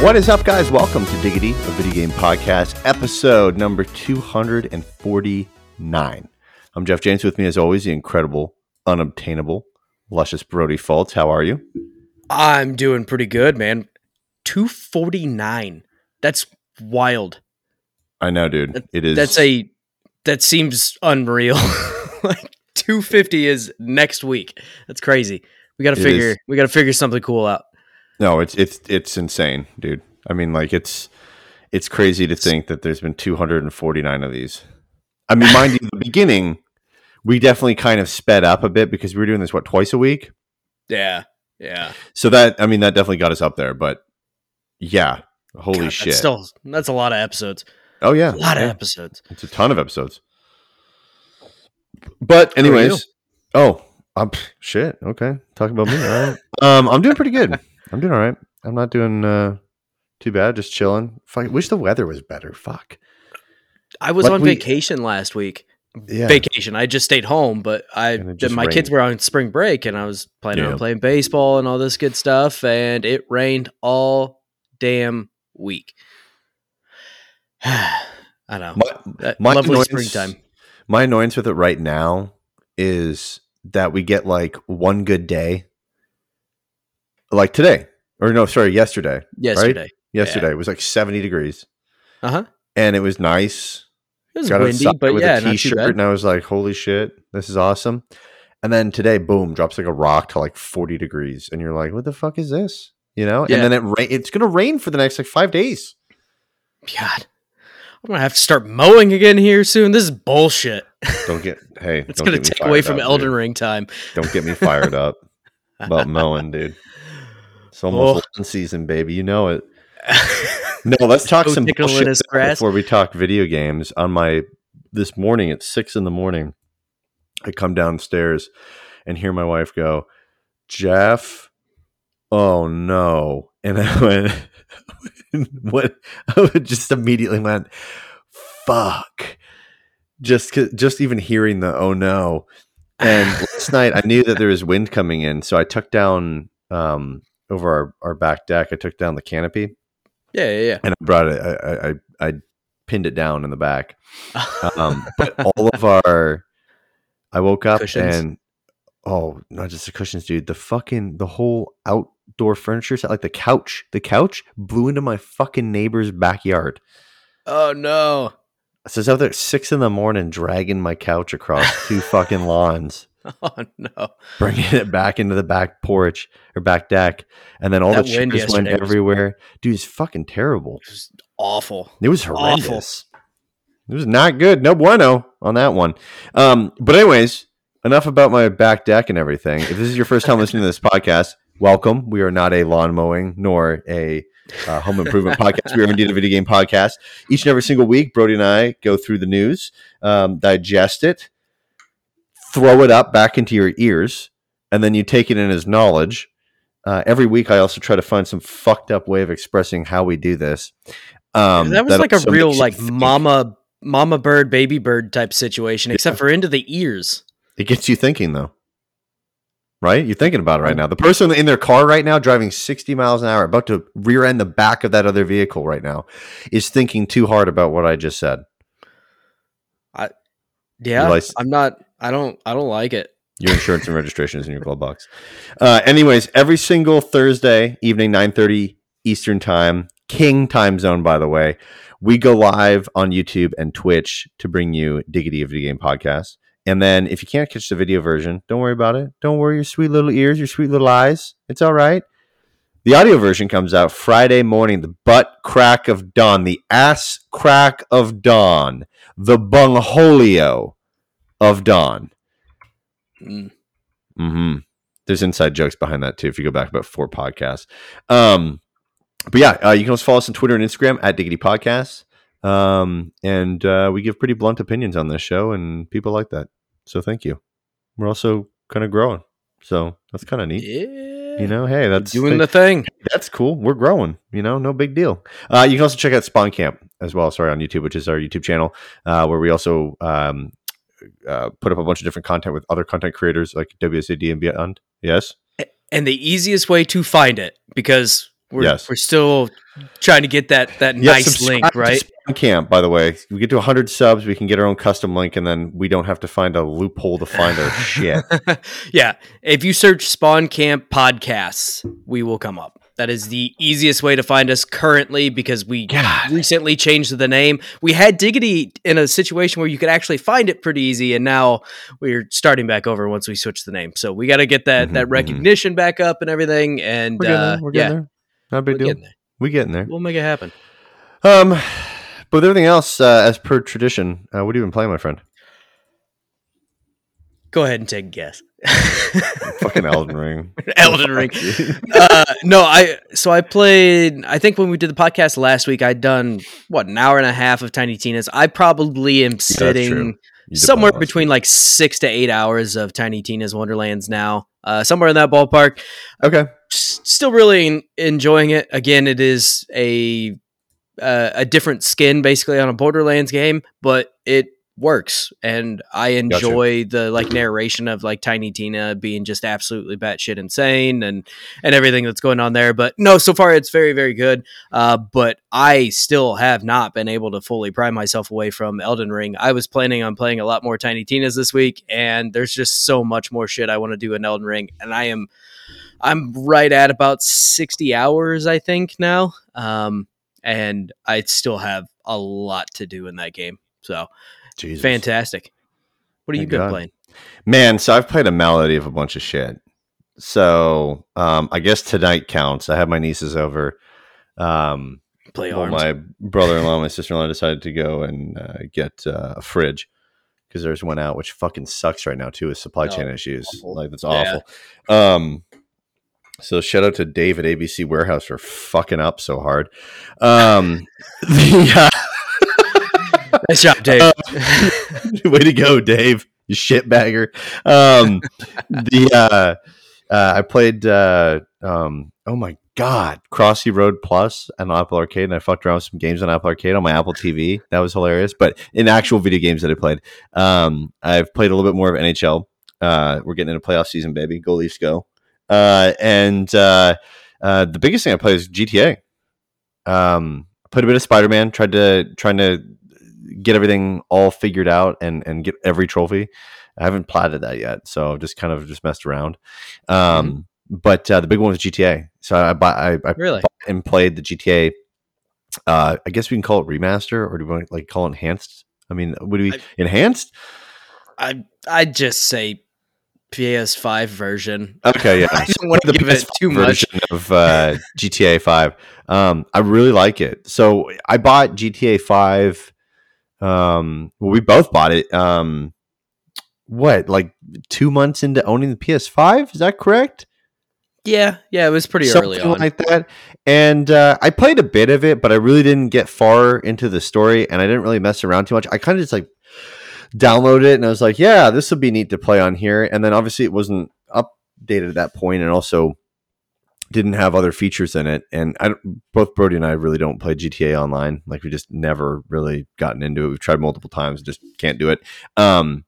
What is up, guys? Welcome to Diggity, a video game podcast, episode number 249. I'm Jeff James. With me, as always, the incredible, unobtainable, luscious Brody Fultz. How are you? I'm doing pretty good, man. 249. That's wild. I know, dude. It is. That's a that seems unreal. like 250 is next week. That's crazy. We got to figure is. we got to figure something cool out. No, it's it's it's insane, dude. I mean, like it's it's crazy to think that there's been 249 of these. I mean, mind you, the beginning we definitely kind of sped up a bit because we were doing this what twice a week. Yeah. Yeah. So that I mean that definitely got us up there. But yeah, holy God, that's shit! Still that's a lot of episodes. oh yeah, A lot of episodes. It's a ton of episodes. But How are you? anyways, oh, I'm shit. Okay, talk about me. All right. Um, I'm doing pretty good. I'm doing all right. I'm not doing uh too bad. Just chilling. Fuck. Wish the weather was better. Fuck. I was Like on we- vacation last week. Yeah. Vacation. I just stayed home, but I And it just my kids were on spring break and I was planning Yeah. on playing baseball and all this good stuff and it rained all damn week. I know. My, my lovely annoyance- springtime. my annoyance with it right now is that we get like one good day, like today, or no, sorry, yesterday. Yesterday. Yesterday it was like 70 degrees, Uh huh. and it was nice. It was got windy, but with yeah, a t-shirt and I was like, "Holy shit, this is awesome!" And then today, boom, drops like a rock to like forty degrees, and you're like, "What the fuck is this?" You know? Yeah. And then it ra- it's gonna rain for the next like five days. God, I'm gonna have to start mowing again here soon. This is bullshit. Don't get hey, It's don't gonna get take away from up, Elden dude. Ring time. Don't get me fired up about mowing, dude. It's almost Oh. season, baby. You know it. No, let's talk some bullshit his now grass. before we talk video games. On my this morning at six in the morning, I come downstairs and hear my wife go, "Jeff, oh no!" And I went, "What?" I just immediately went, "Fuck!" Just just even hearing the "oh no." And last night I knew that there was wind coming in, so I took down um, over our, our back deck. I took down the canopy Yeah, yeah, yeah. and I brought it. I, I, I pinned it down in the back. Um, but all of our, I woke up Cushions? and oh, not just the cushions, dude. The fucking the whole outdoor furniture set, like the couch, the couch blew into my fucking neighbor's backyard. oh no. So I was out there at six in the morning, dragging my couch across two fucking lawns. Oh no. bringing it back into the back porch or back deck, and then all That the chairs went everywhere. Dude, it's fucking terrible. It was awful. It was Awful. horrendous. It was not good. No bueno on that one. Um, but anyways, enough about my back deck and everything. If this is your first time listening to this podcast, welcome. We are not a lawn mowing nor a uh, home improvement podcast. We are indeed a video game podcast. Each and every single week, Brody and I go through the news, um, digest it, throw it up back into your ears, and then you take it in as knowledge. Uh, every week, I also try to find some fucked up way of expressing how we do this. Um, that was like a real like think. mama mama bird baby bird type situation, except for into the ears. It gets you thinking, though. Right? You're thinking about it right now. The person in their car right now, driving 60 miles an hour, about to rear end the back of that other vehicle right now, is thinking too hard about what I just said. I yeah, I'm not. I don't. I don't like it. Your insurance and registration is in your glove box. Uh, anyways, every single Thursday evening, 9.30 Eastern Time, King time zone, by the way, we go live on YouTube and Twitch to bring you Diggity of Video Game Podcast. And then if you can't catch the video version, don't worry about it. Don't worry your sweet little ears, your sweet little eyes. It's all right. The audio version comes out Friday morning, the butt crack of dawn, the ass crack of dawn, the bungholio of dawn. Mm. hmm There's inside jokes behind that too. If you go back about four podcasts, um, but yeah, uh, you can also follow us on Twitter and Instagram at Diggity Podcasts, um, and uh, we give pretty blunt opinions on this show, and people like that. So thank you. We're also kind of growing, so that's kind of neat. Yeah, You know, hey, that's doing the thing. that's cool. We're growing, you know, no big deal. Uh, you can also check out Spawn Camp as well, sorry, on YouTube, which is our YouTube channel, uh, where we also um, uh, put up a bunch of different content with other content creators like WSAD and beyond. Yes. And the easiest way to find it, because we're, Yes. we're still trying to get that that Yeah, nice link, right? Spawn Camp, by the way. We get to 100 subs, we can get our own custom link, and then we don't have to find a loophole to find our shit. yeah. If you search Spawn Camp Podcasts, we will come up. That is the easiest way to find us currently because we God. recently changed the name. We had Diggity in a situation where you could actually find it pretty easy, and now we're starting back over once we switch the name. So we got to get that Mhm, that mhm. recognition back up and everything. And We're getting uh, there. We're yeah, there. Not a big we're deal. getting there. We're getting there. We'll make it happen. Um, but with everything else, uh, as per tradition, uh, what have you been playing, my friend? Go ahead and take a guess. Fucking Elden Ring. Elden Ring. uh, no, I so I played. I think when we did the podcast last week, I'd done what an hour and a half of Tiny Tina's. I probably am sitting did somewhere between like six to eight hours of Tiny Tina's Wonderlands now. Uh, somewhere in that ballpark. Okay. S- Still really enjoying it. Again, it is a uh, a different skin basically on a Borderlands game, but it works and I enjoy the like narration of like Tiny Tina being just absolutely batshit insane and and everything that's going on there. But no, so far it's very very good. Uh, but I still have not been able to fully pry myself away from Elden Ring. I was planning on playing a lot more Tiny Tinas this week, and there's just so much more shit I want to do in Elden Ring, and I am I'm right at about 60 hours, I think now. Um, and I still have a lot to do in that game. So Jesus. fantastic. What have you been God. playing? Man, so I've played a melody of a bunch of shit. So um, I guess tonight counts. I had my nieces over. Um, Play well, arms. my brother-in-law, my sister-in-law decided to go and uh, get uh, a fridge because there's one out, which fucking sucks right now too, with supply chain Oh, issues. awful. Like that's Yeah. awful. Um, so shout out to Dave at ABC Warehouse for fucking up so hard. Um, the, nice job, Dave. uh, Way to go, Dave. You shitbagger. Um, the uh, uh, I played. Uh, um, oh my god, Crossy Road Plus on Apple Arcade, and I fucked around with some games on Apple Arcade on my Apple TV. That was hilarious. But in actual video games that I played, um, I've played a little bit more of NHL. Uh, we're getting into playoff season, baby. Go Leafs, go! Uh, and uh, uh, the biggest thing I play is GTA. Um, played a bit of Spider Man. Tried to trying to get everything all figured out and and get every trophy. I haven't platted that yet, so just kind of just messed around. Um, But uh, the big one was GTA. So I bought, I, I really? bought and played the GTA. Uh, I guess we can call it remaster, or do we want to, like call it enhanced? I mean, would we I- enhanced? I I'd just say PS5 version. Okay, yeah. I don't want to the give PS5 too much. version of uh, GTA Five. Um, I really like it. So I bought GTA Five. Um, well, we both bought it. Um, what like two months into owning the PS5? Is that correct? Yeah, yeah, it was pretty early Something on. like that. And uh, I played a bit of it, but I really didn't get far into the story, and I didn't really mess around too much. I kind of just like downloaded it, and I was like, "Yeah, this would be neat to play on here." And then obviously it wasn't updated at that point, and also didn't have other features in it. And I both Brody and I really don't play GTA online. Like we just never really gotten into it. We've tried multiple times, just can't do it. Um,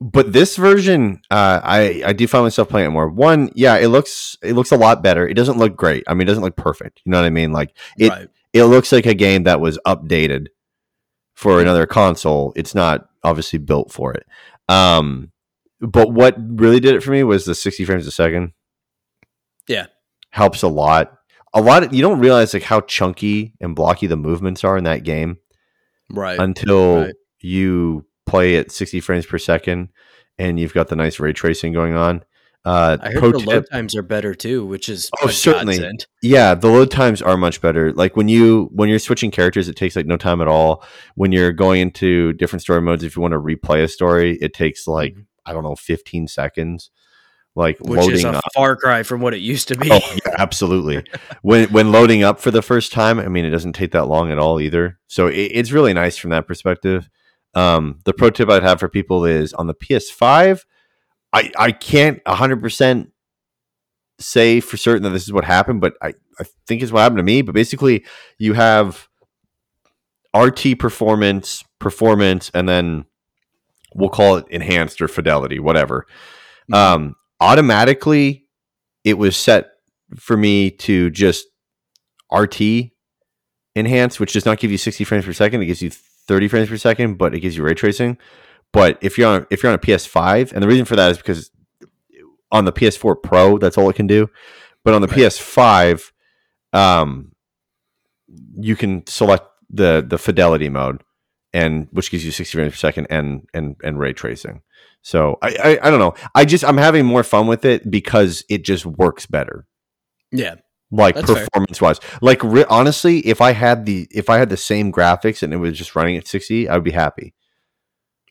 but this version, uh, I I do find myself playing it more. One, yeah, it looks it looks a lot better. It doesn't look great. I mean, it doesn't look perfect. You know what I mean? Like it right. it looks like a game that was updated for another console. It's not obviously built for it. Um, but what really did it for me was the 60 frames a second. Yeah. Helps a lot. A lot. Of, you don't realize like how chunky and blocky the movements are in that game Right. until Right. you play at 60 frames per second and you've got the nice ray tracing going on. Uh, I heard the tip- load times are better too, which is Oh, certainly. godsend. yeah the load times are much better like when you when you're switching characters it takes like no time at all when you're going into different story modes if you want to replay a story it takes like i don't know 15 seconds like Mm-hmm. Which is loading a up far cry from what it used to be. oh yeah absolutely when when loading up for the first time i mean it doesn't take that long at all either so it, it's really nice from that perspective um the pro tip i'd have for people is on the ps5 i i can't 100% say for certain that this is what happened, but I, I think it's what happened to me. But basically, you have RT performance, performance, and then we'll call it enhanced or fidelity, whatever. Um, automatically, it was set for me to just RT enhanced, which does not give you 60 frames per second. It gives you 30 frames per second, but it gives you ray tracing. But if you're on if you're on a PS5, and the reason for that is because on the PS4 Pro, that's all it can do. But on the right. PS5, um, you can select the the fidelity mode, and which gives you 60 frames per second and and and ray tracing. So I, I, I don't know. I just I'm having more fun with it because it just works better. Yeah. Like performance wise, like re- honestly, if I had the if I had the same graphics and it was just running at 60, I would be happy.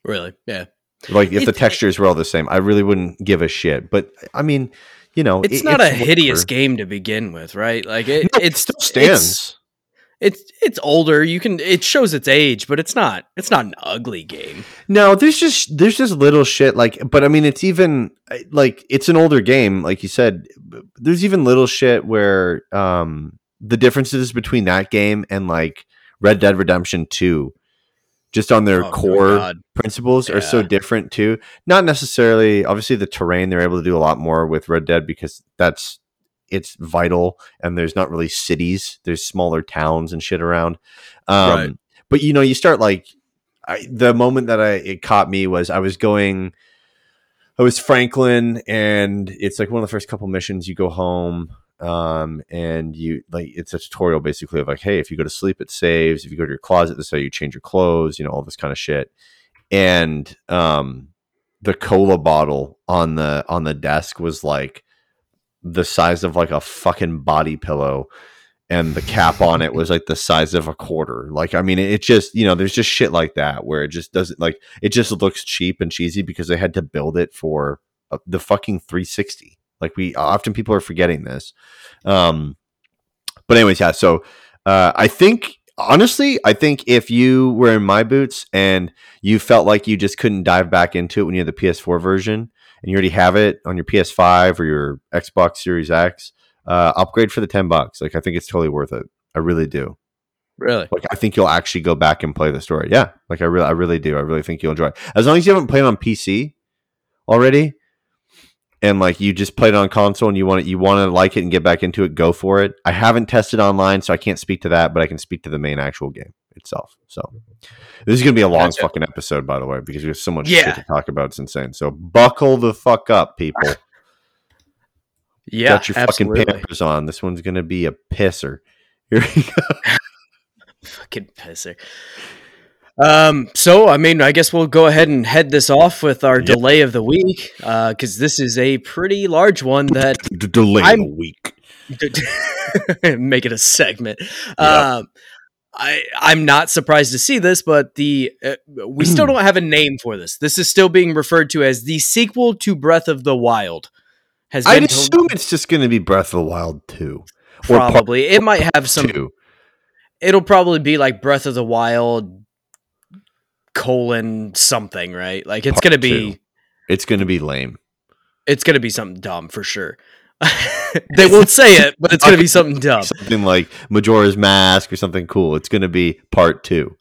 Really? Yeah. Like if it, the textures were all the same, I really wouldn't give a shit. But I mean, you know, it's it, not it's a hideous game to begin with, right? Like it, no, it still stands it's it's older. You can it shows its age, but it's not it's not an ugly game. No, there's just there's just little shit like but I mean it's even like it's an older game like you said. There's even little shit where um the differences between that game and like Red Dead Redemption 2 just on their oh, core principles yeah. are so different too. Not necessarily obviously the terrain they're able to do a lot more with Red Dead because that's it's vital and there's not really cities there's smaller towns and shit around. Um, right. but you know you start like I, the moment that i it caught me was i was going i was franklin and it's like one of the first couple missions you go home um, and you like it's a tutorial basically of like hey if you go to sleep it saves. If you go to your closet this is how you change your clothes you know all this kind of shit. And um the cola bottle on the on the desk was like the size of like a fucking body pillow and the cap on it was like the size of a quarter. Like, I mean, it just, you know, there's just shit like that where it just doesn't like it just looks cheap and cheesy because they had to build it for uh, the fucking 360. Like, we often people are forgetting this. Um, but, anyways, yeah. So, uh, I think honestly, I think if you were in my boots and you felt like you just couldn't dive back into it when you had the PS4 version, and you already have it on your PS5 or your Xbox Series X, uh, upgrade for the 10 bucks. Like, I think it's totally worth it. I really do. Really? Like, I think you'll actually go back and play the story. Yeah. Like, I really, I really do. I really think you'll enjoy it. As long as you haven't played on PC already and like you just played it on console and you want it, you want to like it and get back into it, go for it. I haven't tested online, so I can't speak to that, but I can speak to the main actual game itself. So this is gonna be a long gotcha. fucking episode, by the way, because we have so much yeah. shit to talk about. It's insane. So buckle the fuck up, people. yeah, got your absolutely. fucking pampers on. This one's gonna be a pisser. Here we go. fucking pisser. Um, so I mean, I guess we'll go ahead and head this off with our yep. delay of the week, because uh, this is a pretty large one that delay I'm, of the week. make it a segment. Yep. Um, I I'm not surprised to see this, but the uh, we still don't have a name for this. This is still being referred to as the sequel to Breath of the Wild. Has I'd assume it's just going to be Breath of the Wild two. Probably it might have some. Two. It'll probably be like Breath of the Wild colon something, right? Like it's going to be. Two. It's going to be lame. It's going to be something dumb for sure. They won't say it, but it's going to be something dumb. Something like Majora's Mask or something cool. It's going to be part two.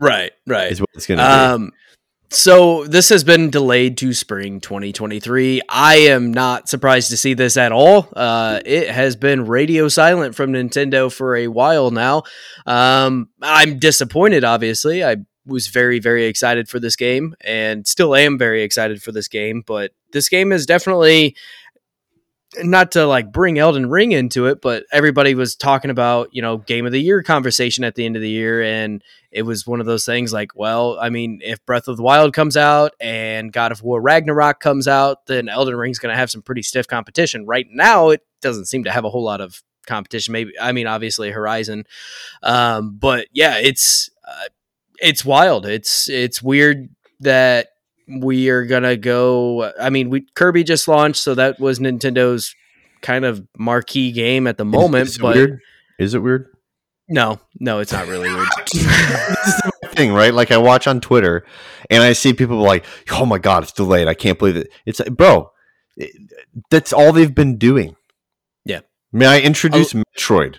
Right, right. Is what it's going to um, be. So this has been delayed to spring 2023. I am not surprised to see this at all. Uh, it has been radio silent from Nintendo for a while now. Um, I'm disappointed, obviously. I was very, very excited for this game and still am very excited for this game, but this game is definitely not to like bring Elden Ring into it, but everybody was talking about, you know, game of the year conversation at the end of the year. And it was one of those things like, well, I mean, if Breath of the Wild comes out and God of War Ragnarok comes out, then Elden Ring's going to have some pretty stiff competition. Right now, it doesn't seem to have a whole lot of competition. Maybe, I mean, obviously Horizon. Um, but yeah, it's, uh, it's wild. It's, it's weird that we are gonna go. I mean, we Kirby just launched, so that was Nintendo's kind of marquee game at the moment. Is, is but weird? is it weird? No, no, it's not really weird. thing, right? Like I watch on Twitter, and I see people like, "Oh my god, it's delayed! I can't believe it!" It's like, bro, that's all they've been doing. Yeah. May I introduce oh. Metroid?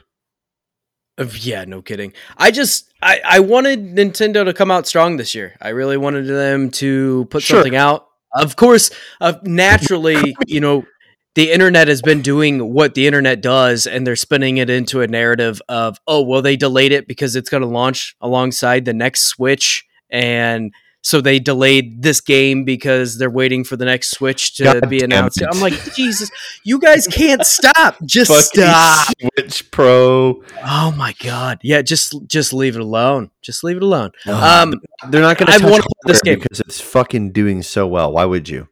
Yeah, no kidding. I just I, I wanted Nintendo to come out strong this year. I really wanted them to put sure. something out. Of course, uh, naturally, you know, the internet has been doing what the internet does and they're spinning it into a narrative of oh well they delayed it because it's going to launch alongside the next switch and so they delayed this game because they're waiting for the next switch to God be announced. I'm like, Jesus, you guys can't stop. Just stop. Switch Pro. Oh my God. Yeah, just just leave it alone. Just leave it alone. Um, they're not going to play this game because it's fucking doing so well. Why would you?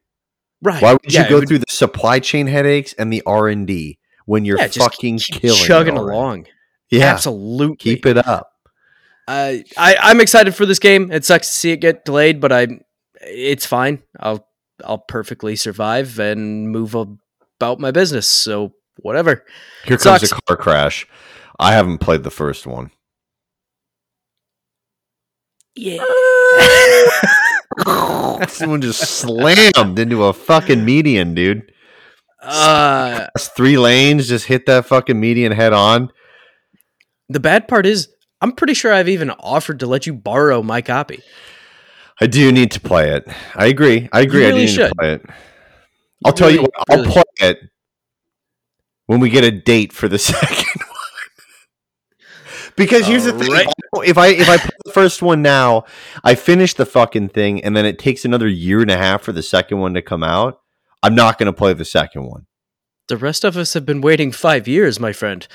Right. Why would yeah, you go would... through the supply chain headaches and the R and D when you're yeah, fucking killing chugging along? Yeah, absolutely. Keep it up. Uh, I I'm excited for this game. It sucks to see it get delayed, but I it's fine. I'll I'll perfectly survive and move about my business. So whatever. Here it comes sucks. a car crash. I haven't played the first one. Yeah. Someone just slammed into a fucking median, dude. Uh, three lanes, just hit that fucking median head on. The bad part is, I'm pretty sure I've even offered to let you borrow my copy. I do need to play it. I agree. I agree. Really I do should. need to play it. I'll you tell really, you what, I'll really play it when we get a date for the second one. because here's the thing: right. if I if I play the first one now, I finish the fucking thing, and then it takes another year and a half for the second one to come out. I'm not going to play the second one. The rest of us have been waiting five years, my friend.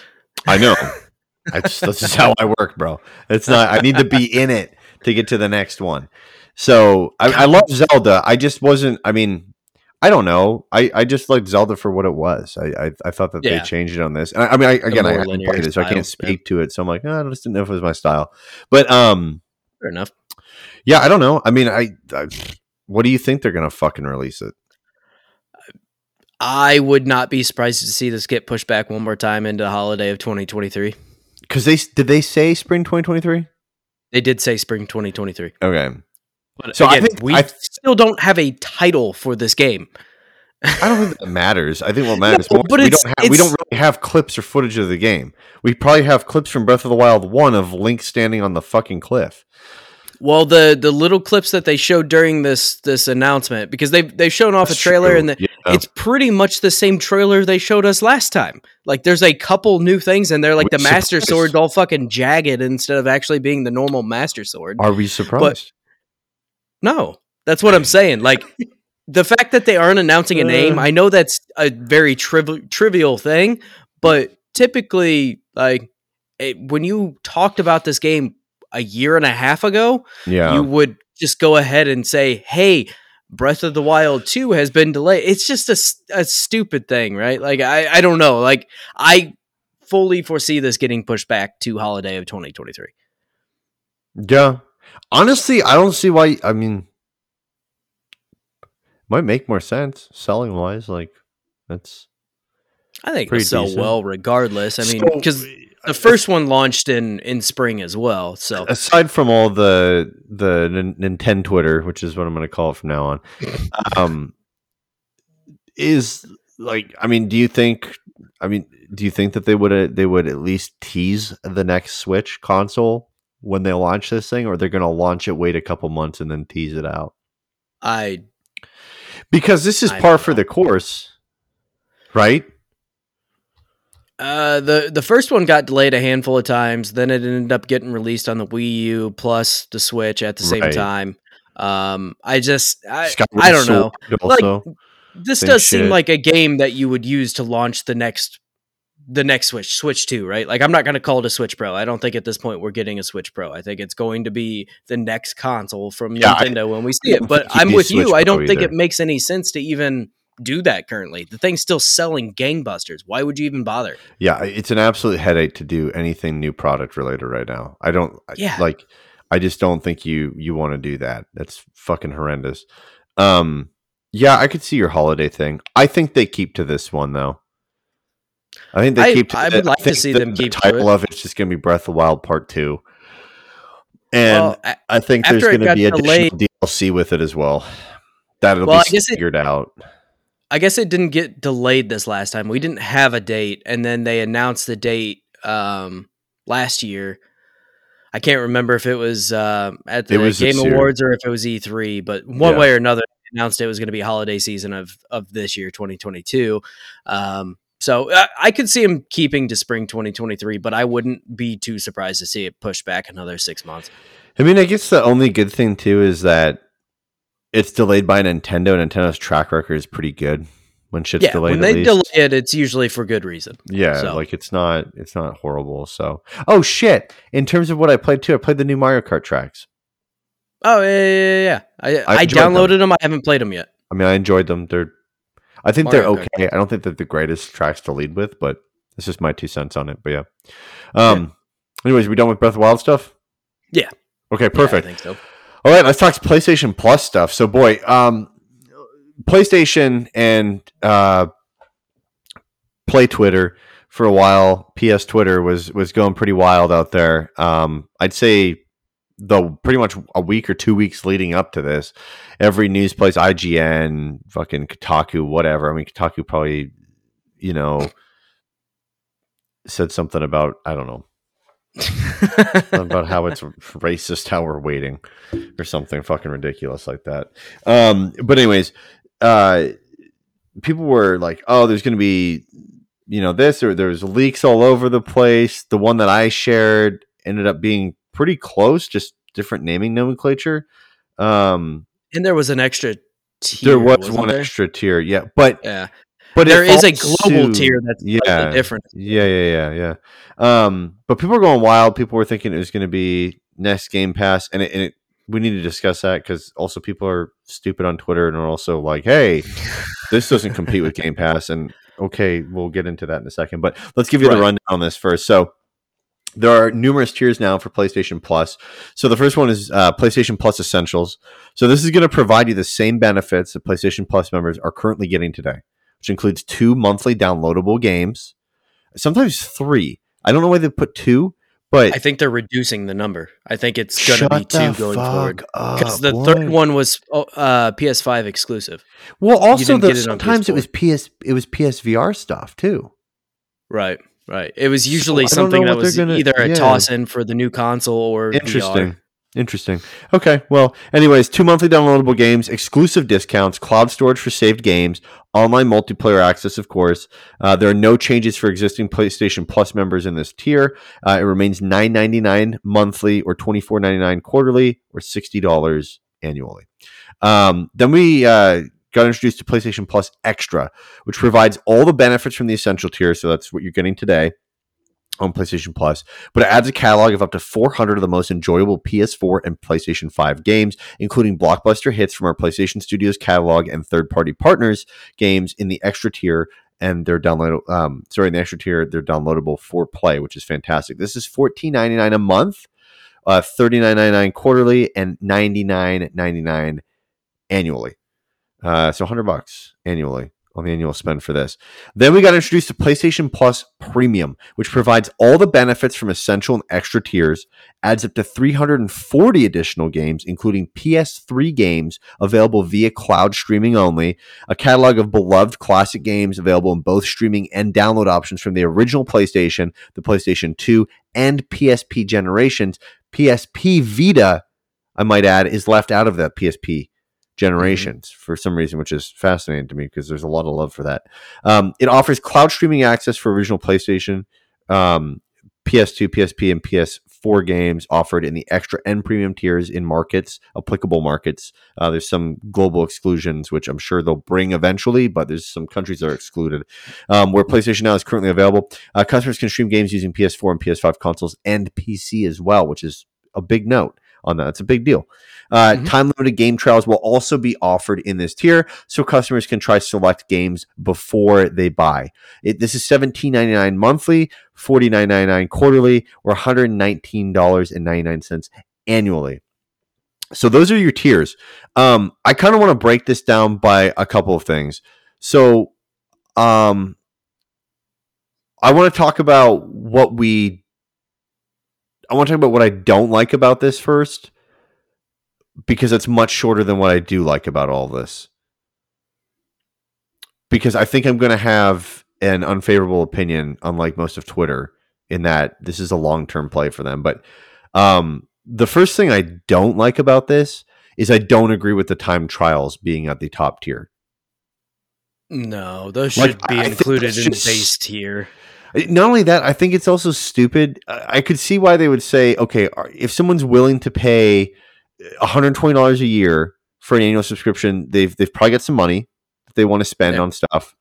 I know. I just, this is how I work, bro. It's not. I need to be in it to get to the next one. So I, I love Zelda. I just wasn't. I mean, I don't know. I, I just liked Zelda for what it was. I I, I thought that yeah. they changed it on this. I, I mean, I, again, I haven't played it, so I can't speak yeah. to it. So I'm like, oh, I just didn't know if it was my style. But um, fair enough. Yeah, I don't know. I mean, I, I what do you think they're gonna fucking release it? I would not be surprised to see this get pushed back one more time into the holiday of 2023. Because they did they say spring 2023? They did say spring 2023. Okay. But so again, I think we I, still don't have a title for this game. I don't think that matters. I think what matters no, more but we don't have, we don't really have clips or footage of the game. We probably have clips from Breath of the Wild one of Link standing on the fucking cliff. Well, the the little clips that they showed during this this announcement, because they they've shown off That's a trailer true. and the, yeah. it's pretty much the same trailer they showed us last time. Like, there's a couple new things, and they're like the Master Sword all fucking jagged instead of actually being the normal Master Sword. Are we surprised? But, no, that's what I'm saying. Like the fact that they aren't announcing a name, uh. I know that's a very triv- trivial thing, but typically, like it, when you talked about this game a year and a half ago, yeah. you would just go ahead and say, "Hey, Breath of the Wild 2 has been delayed." It's just a, a stupid thing, right? Like I, I don't know. Like I fully foresee this getting pushed back to holiday of 2023. Yeah, Honestly, I don't see why. I mean, might make more sense selling wise. Like that's. I think it'll sell decent. well regardless. I mean, because so, the first one launched in in spring as well. So aside from all the the N- Nintendo Twitter, which is what I'm going to call it from now on, um, is like I mean, do you think? I mean, do you think that they would they would at least tease the next Switch console when they launch this thing, or they're going to launch it, wait a couple months, and then tease it out? I because this is I par for the course, right? Uh, the the first one got delayed a handful of times. Then it ended up getting released on the Wii U plus the Switch at the same right. time. Um, I just I, I don't know. Also, like this does shit. seem like a game that you would use to launch the next the next Switch, Switch 2, right? Like, I'm not going to call it a Switch Pro. I don't think at this point we're getting a Switch Pro. I think it's going to be the next console from yeah, Nintendo I, when we see it. But I'm with you. Pro I don't either. think it makes any sense to even do that currently. The thing's still selling gangbusters. Why would you even bother? Yeah, it's an absolute headache to do anything new product related right now. I don't yeah. like I just don't think you you want to do that. That's fucking horrendous. Um yeah, I could see your holiday thing. I think they keep to this one though. I think they I, keep. I would like to see the, them keep. The title of it's just going to be Breath of the Wild Part Two, and well, I think there's going to be additional delayed, DLC with it as well. That'll well, be figured it, out. I guess it didn't get delayed this last time. We didn't have a date, and then they announced the date um, last year. I can't remember if it was uh, at the Game Awards or if it was E3, but one yeah. way or another, announced it was going to be holiday season of of this year, 2022. Um, so I, I could see him keeping to spring 2023, but I wouldn't be too surprised to see it pushed back another six months. I mean, I guess the only good thing too is that it's delayed by Nintendo. Nintendo's track record is pretty good when shit's yeah, delayed. when they delay it, it's usually for good reason. Yeah, so. like it's not it's not horrible. So, oh shit! In terms of what I played too, I played the new Mario Kart tracks. Oh yeah, yeah, yeah. I, I, I downloaded them. them. I haven't played them yet. I mean, I enjoyed them. They're I think Mario they're okay. Kart. I don't think they're the greatest tracks to lead with, but it's just my two cents on it. But yeah. Um. Yeah. Anyways, we done with Breath of Wild stuff? Yeah. Okay. Perfect. Yeah, so. All right. Let's talk to PlayStation Plus stuff. So, boy, um, PlayStation and uh, Play Twitter for a while. PS Twitter was was going pretty wild out there. Um, I'd say the pretty much a week or two weeks leading up to this, every news place, IGN, fucking Kotaku, whatever. I mean, Kotaku probably, you know, said something about I don't know about how it's racist how we're waiting or something fucking ridiculous like that. Um, but anyways, uh, people were like, "Oh, there's going to be." You know this, or there's leaks all over the place. The one that I shared ended up being pretty close, just different naming nomenclature. Um, and there was an extra tier. There was one there? extra tier, yeah, but yeah. But there is a global tier that's yeah different. Yeah, yeah, yeah, yeah. Um, but people are going wild. People were thinking it was going to be next Game Pass, and it, and it we need to discuss that because also people are stupid on Twitter and are also like, "Hey, this doesn't compete with Game Pass." And okay, we'll get into that in a second. But let's give you right. the rundown on this first. So there are numerous tiers now for PlayStation Plus. So the first one is uh, PlayStation Plus Essentials. So this is going to provide you the same benefits that PlayStation Plus members are currently getting today, which includes two monthly downloadable games, sometimes three. I don't know why they put two, but I think they're reducing the number. I think it's going to be two going forward because the boy. third one was oh, uh, PS5 exclusive. Well, also the, sometimes it was PS it was PSVR stuff too. Right. Right. It was usually so something that was gonna, either a yeah. toss in for the new console or interesting. VR. Interesting. Okay. Well, anyways, two monthly downloadable games, exclusive discounts, cloud storage for saved games, online multiplayer access, of course. Uh, there are no changes for existing PlayStation Plus members in this tier. Uh, it remains nine ninety nine monthly, or twenty four ninety nine quarterly, or sixty dollars annually. Um, then we uh, got introduced to PlayStation Plus Extra, which provides all the benefits from the essential tier. So that's what you're getting today on PlayStation Plus, but it adds a catalog of up to 400 of the most enjoyable PS4 and PlayStation 5 games, including blockbuster hits from our PlayStation Studios catalog and third-party partners games in the extra tier. And they're download, um, sorry, in the extra tier, they're downloadable for play, which is fantastic. This is $14.99 a month, uh, $39.99 quarterly, and $99.99 annually. Uh, so 100 bucks annually on the annual spend for this. Then we got introduced to PlayStation Plus Premium, which provides all the benefits from essential and extra tiers, adds up to 340 additional games, including PS3 games available via cloud streaming only, a catalog of beloved classic games available in both streaming and download options from the original PlayStation, the PlayStation 2, and PSP generations. PSP Vita, I might add, is left out of that PSP generations mm-hmm. for some reason, which is fascinating to me because there's a lot of love for that. Um, it offers cloud streaming access for original PlayStation, um, PS2, PSP, and PS4 games offered in the extra and premium tiers in markets, applicable markets. Uh, there's some global exclusions, which I'm sure they'll bring eventually, but there's some countries that are excluded. Um, where PlayStation Now is currently available, uh, customers can stream games using PS4 and PS5 consoles and PC as well, which is a big note on that. It's a big deal. Uh, mm-hmm. Time limited game trials will also be offered in this tier, so customers can try select games before they buy. It, this is seventeen ninety nine monthly, forty nine ninety nine quarterly, or one hundred nineteen dollars and ninety nine cents annually. So those are your tiers. Um, I kind of want to break this down by a couple of things. So, um, I want to talk about what we. I want to talk about what I don't like about this first, because it's much shorter than what I do like about all this. Because I think I'm going to have an unfavorable opinion, unlike most of Twitter, in that this is a long term play for them. But um, the first thing I don't like about this is I don't agree with the time trials being at the top tier. No, those should like, be I included in just, base tier. Not only that, I think it's also stupid. I could see why they would say, okay, if someone's willing to pay $120 a year for an annual subscription, they've they've probably got some money that they want to spend yeah. on stuff.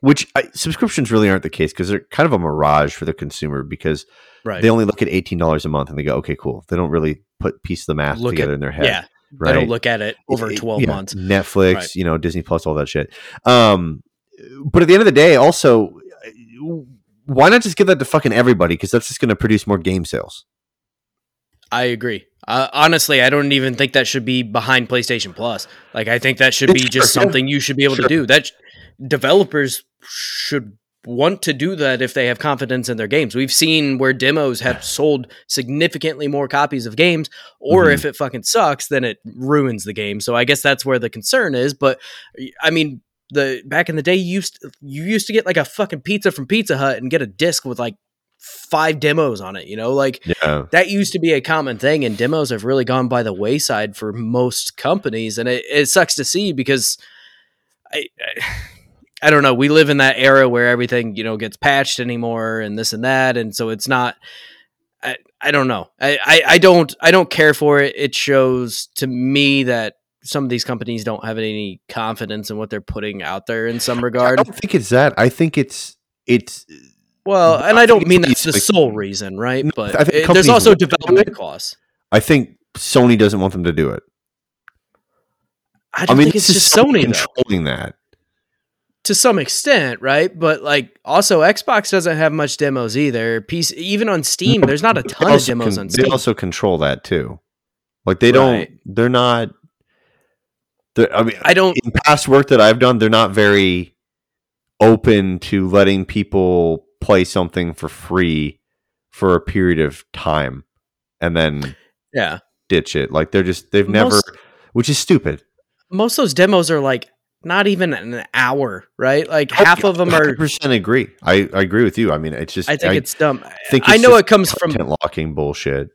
Which I, subscriptions really aren't the case because they're kind of a mirage for the consumer because right. they only look at eighteen dollars a month and they go, okay, cool. They don't really put piece of the math look together at, in their head. Yeah, right? They don't look at it over it, 12 yeah, months. Netflix, right. you know, Disney Plus, all that shit. Um, but at the end of the day, also, why not just give that to fucking everybody? Because that's just going to produce more game sales. I agree. Uh, honestly, I don't even think that should be behind PlayStation Plus. Like, I think that should be just something you should be able sure. to do. That developers should want to do that if they have confidence in their games. We've seen where demos have sold significantly more copies of games, or mm-hmm. if it fucking sucks, then it ruins the game. So I guess that's where the concern is. But I mean, the back in the day, you used you used to get like a fucking pizza from Pizza Hut and get a disc with like five demos on it. You know, like yeah. that used to be a common thing, and demos have really gone by the wayside for most companies, and it, it sucks to see because I, I I don't know. We live in that era where everything, you know, gets patched anymore and this and that. And so it's not, I, I don't know. I, I, I don't, I don't care for it. It shows to me that some of these companies don't have any confidence in what they're putting out there in some regard. I don't think it's that. I think it's, it's, well, and I don't mean that's the sole reason, right? But it, there's also development costs. I think Sony doesn't want them to do it. I, I mean, it's just Sony controlling though. that to some extent, right? But like also Xbox doesn't have much demos either. Piece even on Steam, there's not a ton of demos con- on Steam. They also control that too. Like they don't they're not I mean I don't in past work that I've done, they're not very open to letting people play something for free for a period of time and then yeah ditch it. Like they're just they've most, never which is stupid. Most of those demos are like not even an hour, right? Like half of them are. Percent agree. I, I agree with you. I mean, it's just. I think I it's dumb. Think it's I know it comes from locking bullshit.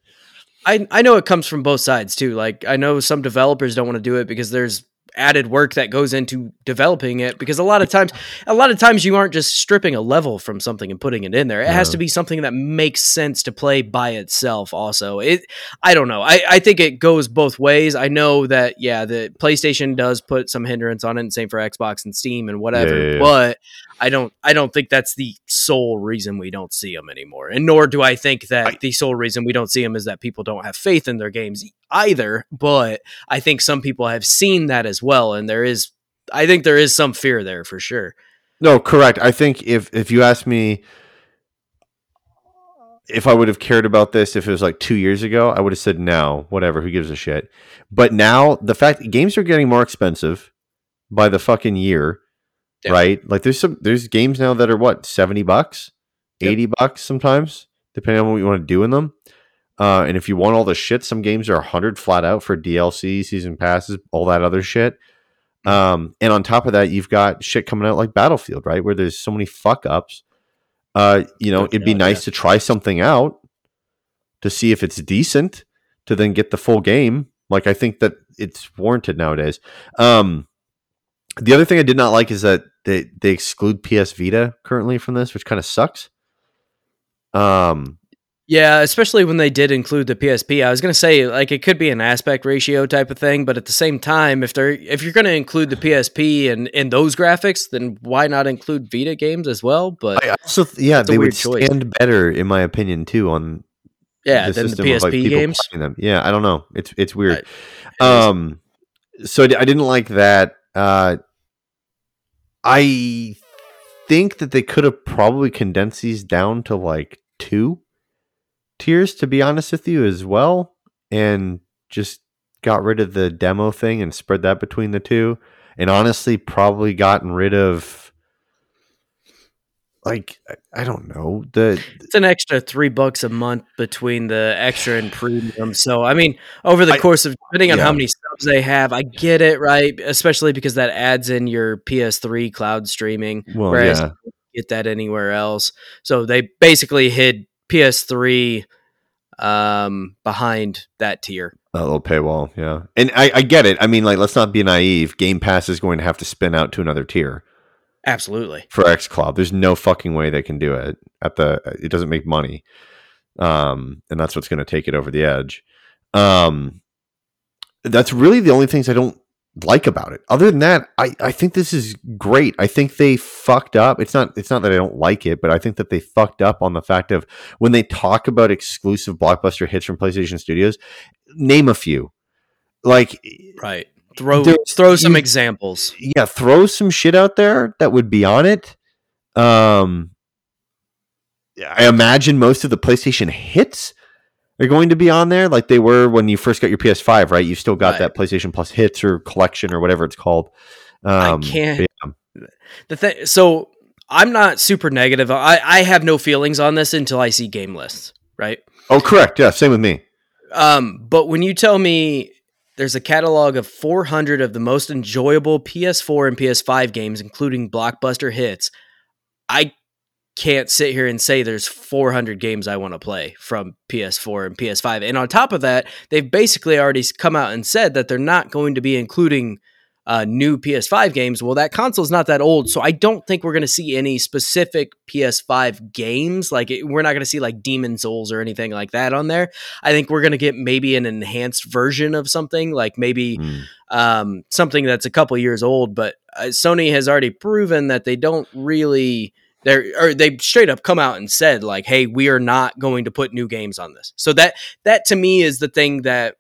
I I know it comes from both sides too. Like I know some developers don't want to do it because there's added work that goes into developing it because a lot of times a lot of times you aren't just stripping a level from something and putting it in there. It has to be something that makes sense to play by itself also. It i don't know. I, I think it goes both ways. I know that yeah the playstation does put some hindrance on it and same for xbox and steam and whatever yeah, yeah, yeah. but I don't I don't think that's the sole reason we don't see them anymore. And nor do I think that I, the sole reason we don't see them is that people don't have faith in their games either, but I think some people have seen that as well and there is I think there is some fear there for sure. No, correct. I think if if you ask me if I would have cared about this if it was like 2 years ago, I would have said no, whatever, who gives a shit. But now the fact games are getting more expensive by the fucking year yeah. right? Like there's some there's games now that are what seventy bucks, yep. eighty bucks sometimes, depending on what you want to do in them. Uh, and if you want all the shit, some games are hundred flat out for DLC, season passes, all that other shit. Mm. Um, and on top of that, you've got shit coming out like Battlefield, right? Where there's so many fuck ups. Uh, you know, it'd be nice yeah. to try something out to see if it's decent to then get the full game. Like I think that it's warranted nowadays. Um, the other thing I did not like is that they they exclude PS Vita currently from this, which kind of sucks. Um, yeah, especially when they did include the PSP. I was going to say like it could be an aspect ratio type of thing, but at the same time, if they're if you're going to include the PSP and in those graphics, then why not include Vita games as well? But I also yeah, they would choice. stand better in my opinion too on yeah the than the PSP of, like, games. Yeah, I don't know. It's it's weird. um, so I didn't like that. Uh, I think that they could have probably condensed these down to like two tiers, to be honest with you, as well, and just got rid of the demo thing and spread that between the two. And honestly, probably gotten rid of like I don't know the it's an extra three bucks a month between the extra and premium. So I mean, over the I, course of depending on yeah. how many subs they have, I get it right, especially because that adds in your PS3 cloud streaming, well, whereas yeah. get that anywhere else. So they basically hid PS3 um, behind that tier. A little paywall, yeah. And I, I get it. I mean, like, let's not be naive. Game Pass is going to have to spin out to another tier. Absolutely. For X XCloud. There's no fucking way they can do it. At the it doesn't make money. Um, and that's what's going to take it over the edge. Um, that's really the only things I don't like about it. Other than that, I, I think this is great. I think they fucked up. It's not it's not that I don't like it, but I think that they fucked up on the fact of when they talk about exclusive blockbuster hits from PlayStation Studios, name a few. Like right. Throw throw some you, examples. Yeah, throw some shit out there that would be on it. Um I imagine most of the PlayStation hits are going to be on there like they were when you first got your PS5, right? You still got right. that PlayStation Plus hits or collection or whatever it's called. Um, I can't. Yeah. The thing, so I'm not super negative. I, I have no feelings on this until I see game lists, right? Oh, correct. Yeah, same with me. Um, but when you tell me there's a catalog of 400 of the most enjoyable PS4 and PS5 games, including blockbuster hits, I can't sit here and say there's 400 games I want to play from PS4 and PS5. And on top of that, they've basically already come out and said that they're not going to be including uh, new PS5 games. Well, that console is not that old, so I don't think we're going to see any specific PS5 games. Like it, we're not going to see like Demon's Souls or anything like that on there. I think we're going to get maybe an enhanced version of something, like maybe mm. um, something that's a couple years old. But uh, Sony has already proven that they don't really they're or they straight up come out and said like hey we are not going to put new games on this so that that to me is the thing that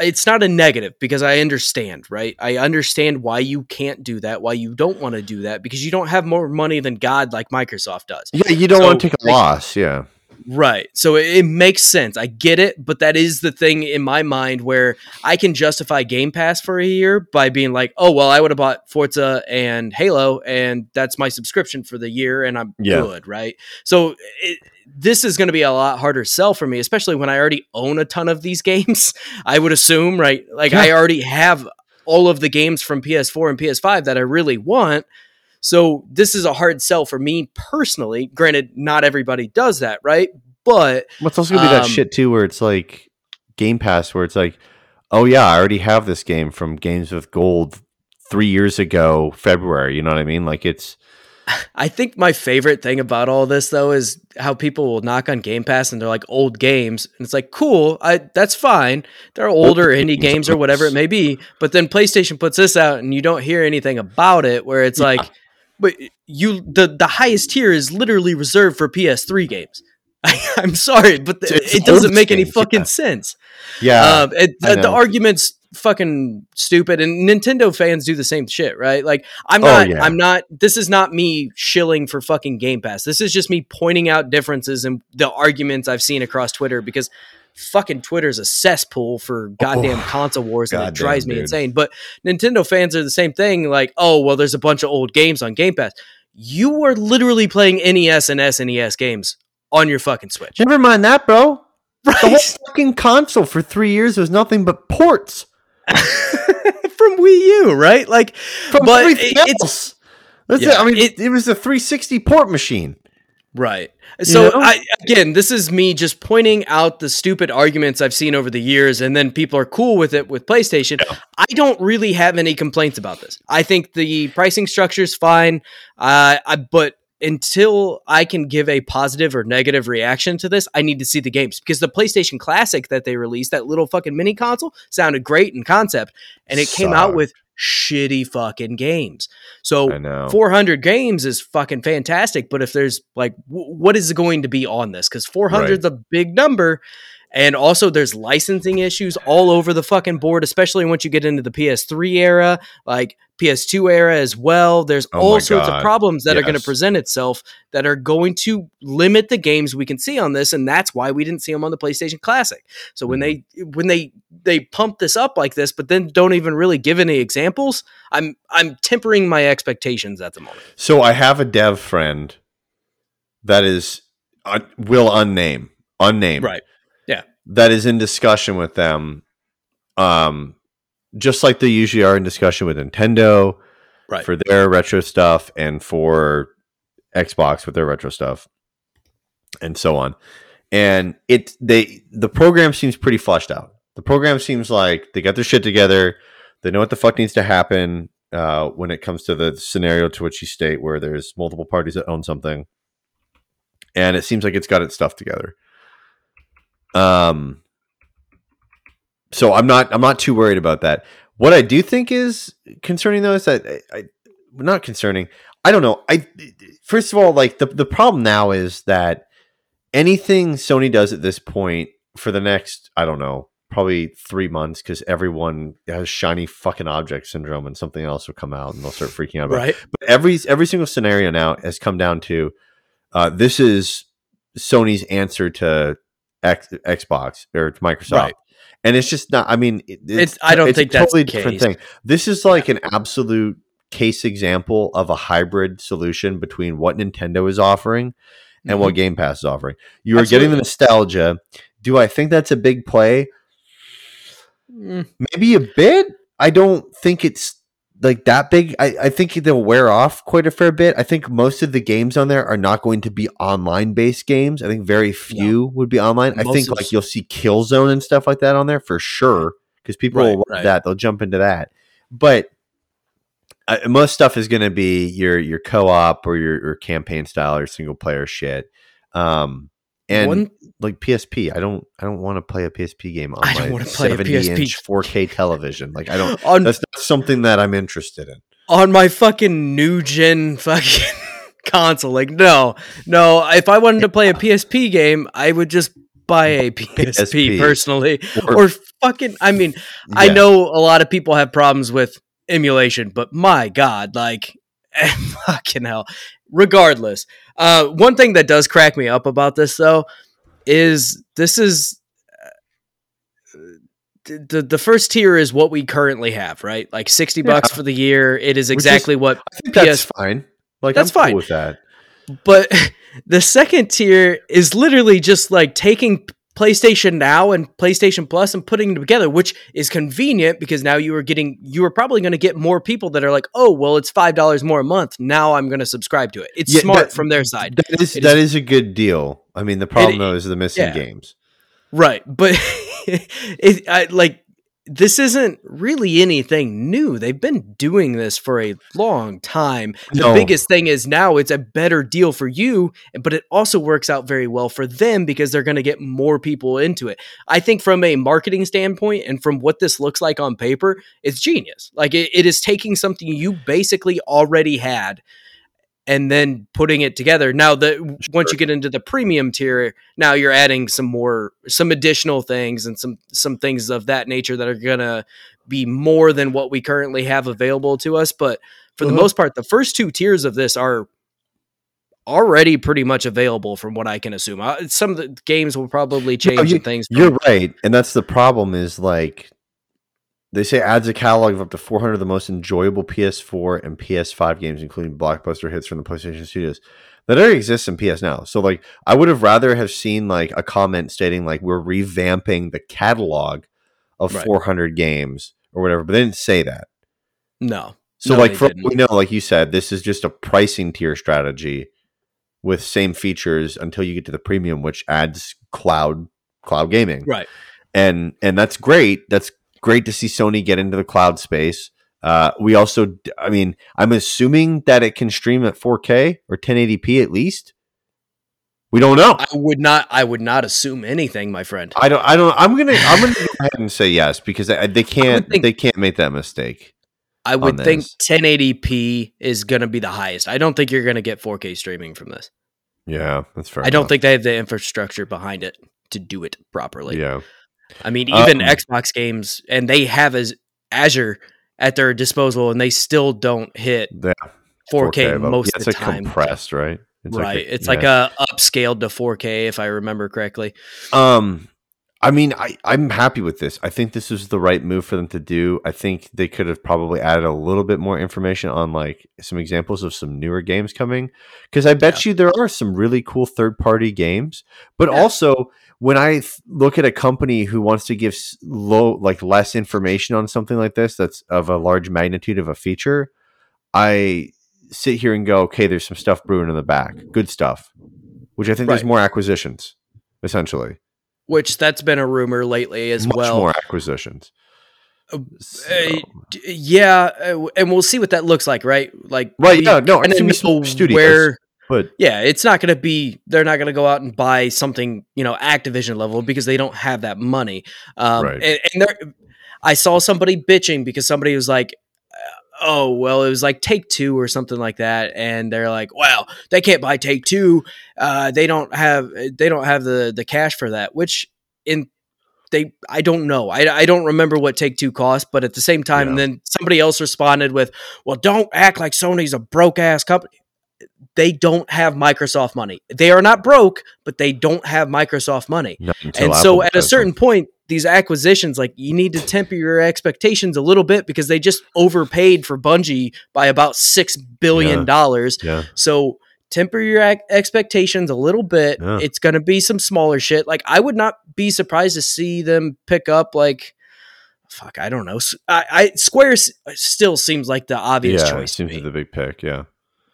it's not a negative because I understand, right? I understand why you can't do that, why you don't want to do that because you don't have more money than God like Microsoft does. Yeah, you don't so, want to take a loss. Yeah. Right. So it, it, makes sense. I get it, but that is the thing in my mind where I can justify Game Pass for a year by being like, oh, well, I would have bought Forza and Halo, and that's my subscription for the year, and I'm yeah. good. Right. So it, this is going to be a lot harder sell for me, especially when I already own a ton of these games. I would assume, right? Like yeah. I already have all of the games from PS4 and PS5 that I really want. So this is a hard sell for me personally. Granted, not everybody does that, right? But what's also gonna be um, that shit too, where it's like Game Pass, where it's like, oh yeah, I already have this game from Games with Gold three years ago, February. You know what I mean? Like it's. I think my favorite thing about all this though is how people will knock on Game Pass and they're like old games and it's like cool, I that's fine. They're older indie games or whatever it may be, but then PlayStation puts this out and you don't hear anything about it where it's yeah. like but you the the highest tier is literally reserved for PS3 games. I, am sorry, but the, it doesn't make any fucking yeah. sense. Yeah, um, it, the, the, argument's fucking stupid, and Nintendo fans do the same shit, right? Like, I'm oh, not, oh, yeah. I'm not. This is not me shilling for fucking Game Pass. This is just me pointing out differences and the arguments I've seen across Twitter because fucking Twitter's a cesspool for oh, goddamn oh, console wars and it drives me dude. insane. But Nintendo fans are the same thing. Like, oh, well, there's a bunch of old games on Game Pass. You are literally playing NES and SNES games on your fucking Switch. Never mind that, bro. Right. The whole fucking console for three years was nothing but ports from Wii U, right? Like, from but everything it, else. That's yeah, it. I mean, it, it was a 360 port machine. Right. So you know? I, again, this is me just pointing out the stupid arguments I've seen over the years, and then people are cool with it with PlayStation. Yeah. I don't really have any complaints about this. I think the pricing structure is fine, uh, I, but until I can give a positive or negative reaction to this, I need to see the games because the PlayStation Classic that they released, that little fucking mini console, sounded great in concept, and it Sucked. came out with shitty fucking games. So 400 games is fucking fantastic, but if there's like, w- what is going to be on this? Because 400 right. is a big number. And also, there's licensing issues all over the fucking board, especially once you get into the PS3 era, like PS2 era as well. There's oh all sorts God. of problems that yes. are going to present itself that are going to limit the games we can see on this, and that's why we didn't see them on the PlayStation Classic. So when they mm-hmm. when they they pump this up like this, but then don't even really give any examples, I'm I'm tempering my expectations at the moment. So I have a dev friend that is uh, will unname unnamed right yeah that is in discussion with them, um, just like they usually are in discussion with Nintendo right. for their retro stuff and for Xbox with their retro stuff and so on. and it they the program seems pretty fleshed out. The program seems like they got their shit together. They know what the fuck needs to happen uh, when it comes to the scenario to which you state where there's multiple parties that own something, and it seems like it's got its stuff together. Um, so I'm not I'm not too worried about that. What I do think is concerning though is that I, I not concerning. I don't know. I first of all, like the the problem now is that anything Sony does at this point for the next, I don't know, probably three months, because everyone has shiny fucking object syndrome, and something else will come out, and they'll start freaking out. About right. It. But every every single scenario now has come down to uh, this is Sony's answer to X, Xbox or to Microsoft. Right and it's just not. I mean, it's, it's I don't it's think a totally different thing. This is like an absolute case example of a hybrid solution between what Nintendo is offering and mm-hmm. what Game Pass is offering. You are getting the nostalgia. Do I think that's a big play? Mm. Maybe a bit. I don't think it's like that big. I, I think they'll wear off quite a fair bit. I think most of the games on there are not going to be online based games. I think very few would be online. Most I think like you'll see Killzone and stuff like that on there for sure because people right, will love right. that. They'll jump into that. But uh, most stuff is going to be your your co op or your, your campaign style or single player shit. Um, and One, like PSP, I don't I don't want to play a PSP game on I don't my play 70 inch 4K television. Like I don't on, that's something that I'm interested in. On my fucking new gen fucking console. Like no. No, if I wanted to play a PSP game, I would just buy a PSP, PSP. personally or, or, fucking I mean, yeah. I know a lot of people have problems with emulation, but my god, like fucking hell. Regardless, uh, one thing that does crack me up about this though is this is the the first tier is what we currently have, right? Like sixty yeah. bucks for the year. It is exactly is, what I think PS- that's fine. Like that's I'm fine cool with that. But the second tier is literally just like taking PlayStation Now and PlayStation Plus and putting them together, which is convenient because now you are getting you are probably going to get more people that are like, oh, well, it's five dollars more a month. Now I'm going to subscribe to it. It's yeah, smart that, from their side. That is that is, is, a good deal. I mean, the problem it, though is the missing yeah. games. Right, but it, I, like this isn't really anything new. They've been doing this for a long time. The no. biggest thing is now it's a better deal for you, but it also works out very well for them because they're going to get more people into it. I think from a marketing standpoint and from what this looks like on paper, it's genius. Like it, it is taking something you basically already had and then putting it together. Now that sure. once you get into the premium tier, now you're adding some more some additional things and some some things of that nature that are going to be more than what we currently have available to us, but for mm-hmm. the most part the first two tiers of this are already pretty much available from what I can assume. Uh, some of the games will probably change no, you, things. You're right. And that's the problem is like they say adds a catalog of up to 400 of the most enjoyable PS4 and PS5 games, including blockbuster hits from the PlayStation Studios that already exists in PS Now. So, like, I would have rather have seen like a comment stating like we're revamping the catalog of right. 400 games or whatever, but they didn't say that. No. So, no, like, for we know, like you said, this is just a pricing tier strategy with same features until you get to the premium, which adds cloud cloud gaming. Right. And and that's great. That's great to see Sony get into the cloud space. Uh, we also, I mean, I'm assuming that it can stream at 4K or 1080p at least. We don't know. I would not. I would not assume anything, my friend. I don't. I don't. I'm gonna. I'm gonna go ahead and say yes because they, they can't. Think, they can't make that mistake. I would think 1080p is gonna be the highest. I don't think you're gonna get 4K streaming from this. Yeah, that's fair. I don't think they have the infrastructure behind it to do it properly. Yeah. I mean, even um, Xbox games, and they have as Azure at their disposal, and they still don't hit yeah, 4K, 4K most yeah, of the it's time. compressed, right? It's right. Like a, it's yeah. like a upscaled to 4K, if I remember correctly. Um, I mean, I, I'm happy with this. I think this is the right move for them to do. I think they could have probably added a little bit more information on like some examples of some newer games coming. Because I bet yeah. you there are some really cool third party games, but yeah. also when I th- look at a company who wants to give low, like less information on something like this, that's of a large magnitude of a feature, I sit here and go, okay, there's some stuff brewing in the back, good stuff, which I think right. there's more acquisitions. essentially. Which that's been a rumor lately as Much well. more acquisitions. Uh, So- Uh, d- yeah, uh, and we'll see what that looks like, right? Like, right? we Yeah, no, and then it's gonna be some know studios, where but Yeah, it's not going to be. They're not going to go out and buy something, you know, Activision level because they don't have that money. Um, Right. And, and there, I saw somebody bitching because somebody was like, "Oh, well, it was like Take Two or something like that," and they're like, "Well, they can't buy Take Two. Uh, they don't have. They don't have the the cash for that." Which in they, I don't know. I, I don't remember what Take Two cost, but at the same time, and then somebody else responded with, "Well, don't act like Sony's a broke ass company." They don't have Microsoft money. They are not broke, but they don't have Microsoft money. And so Apple at a certain them. point, these acquisitions, like you need to temper your expectations a little bit because they just overpaid for Bungie by about six billion dollars. yeah, So temper your ac- expectations a little bit. Yeah. It's going to be some smaller shit. Like I would not be surprised to see them pick up like fuck, I don't know. I Square s- still seems like the obvious yeah, choice to seems me, like the big pick. Yeah,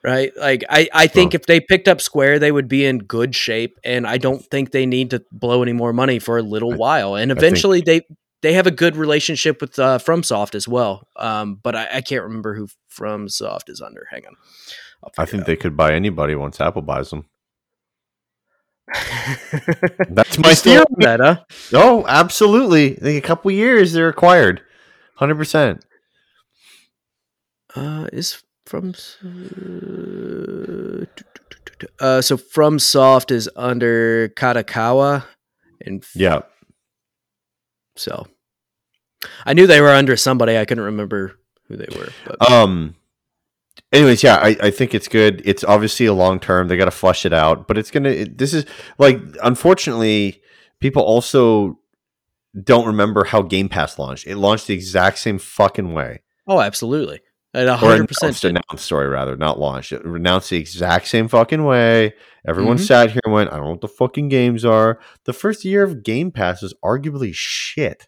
right? Like I, I think if they picked up Square, they would be in good shape, and I don't think they need to blow any more money for a little I- while. And think- eventually, they they have a good relationship with uh, FromSoft as well. Um, but I, I can't remember who FromSoft is under. Hang on, I think they could buy anybody once Apple buys them. That's my theory. that, huh? Oh, absolutely. I think a couple years they're acquired, hundred percent. Uh, is from uh, so FromSoft is under Kadokawa, and Yeah, so I knew they were under somebody. I couldn't remember who they were. But Um. Anyways, yeah, I, I think it's good. It's obviously a long term. They got to flush it out, but it's gonna. It, this is like, unfortunately, people also don't remember how Game Pass launched. It launched the exact same fucking way, oh, absolutely, at a or hundred announced. Sorry, rather, not launched. It announced the exact same fucking way. Everyone Mhm. sat here and went, "I don't know what the fucking games are." The first year of Game Pass was arguably shit.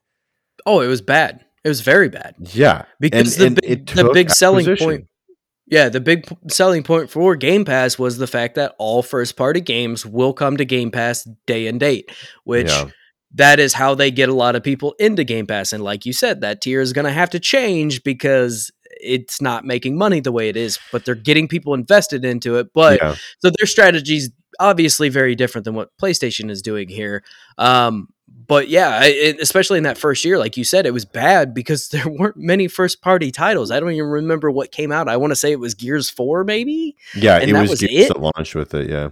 Oh, it was bad. It was very bad Yeah, because And- the and big, the big selling point. Yeah, the big p- selling point for Game Pass was the fact that all first party games will come to Game Pass day and date, which Yeah. that is how they get a lot of people into Game Pass. And like you said, that tier is going to have to change because it's not making money the way it is, but they're getting people invested into it. But yeah. so their strategy is obviously very different than what PlayStation is doing here. Um, but yeah, it, especially in that first year, like you said, it was bad because there weren't many first party titles. I don't even remember what came out. I want to say it was Gears 4, maybe. Yeah, And it that was, was Gears it? that launched with it. Yeah.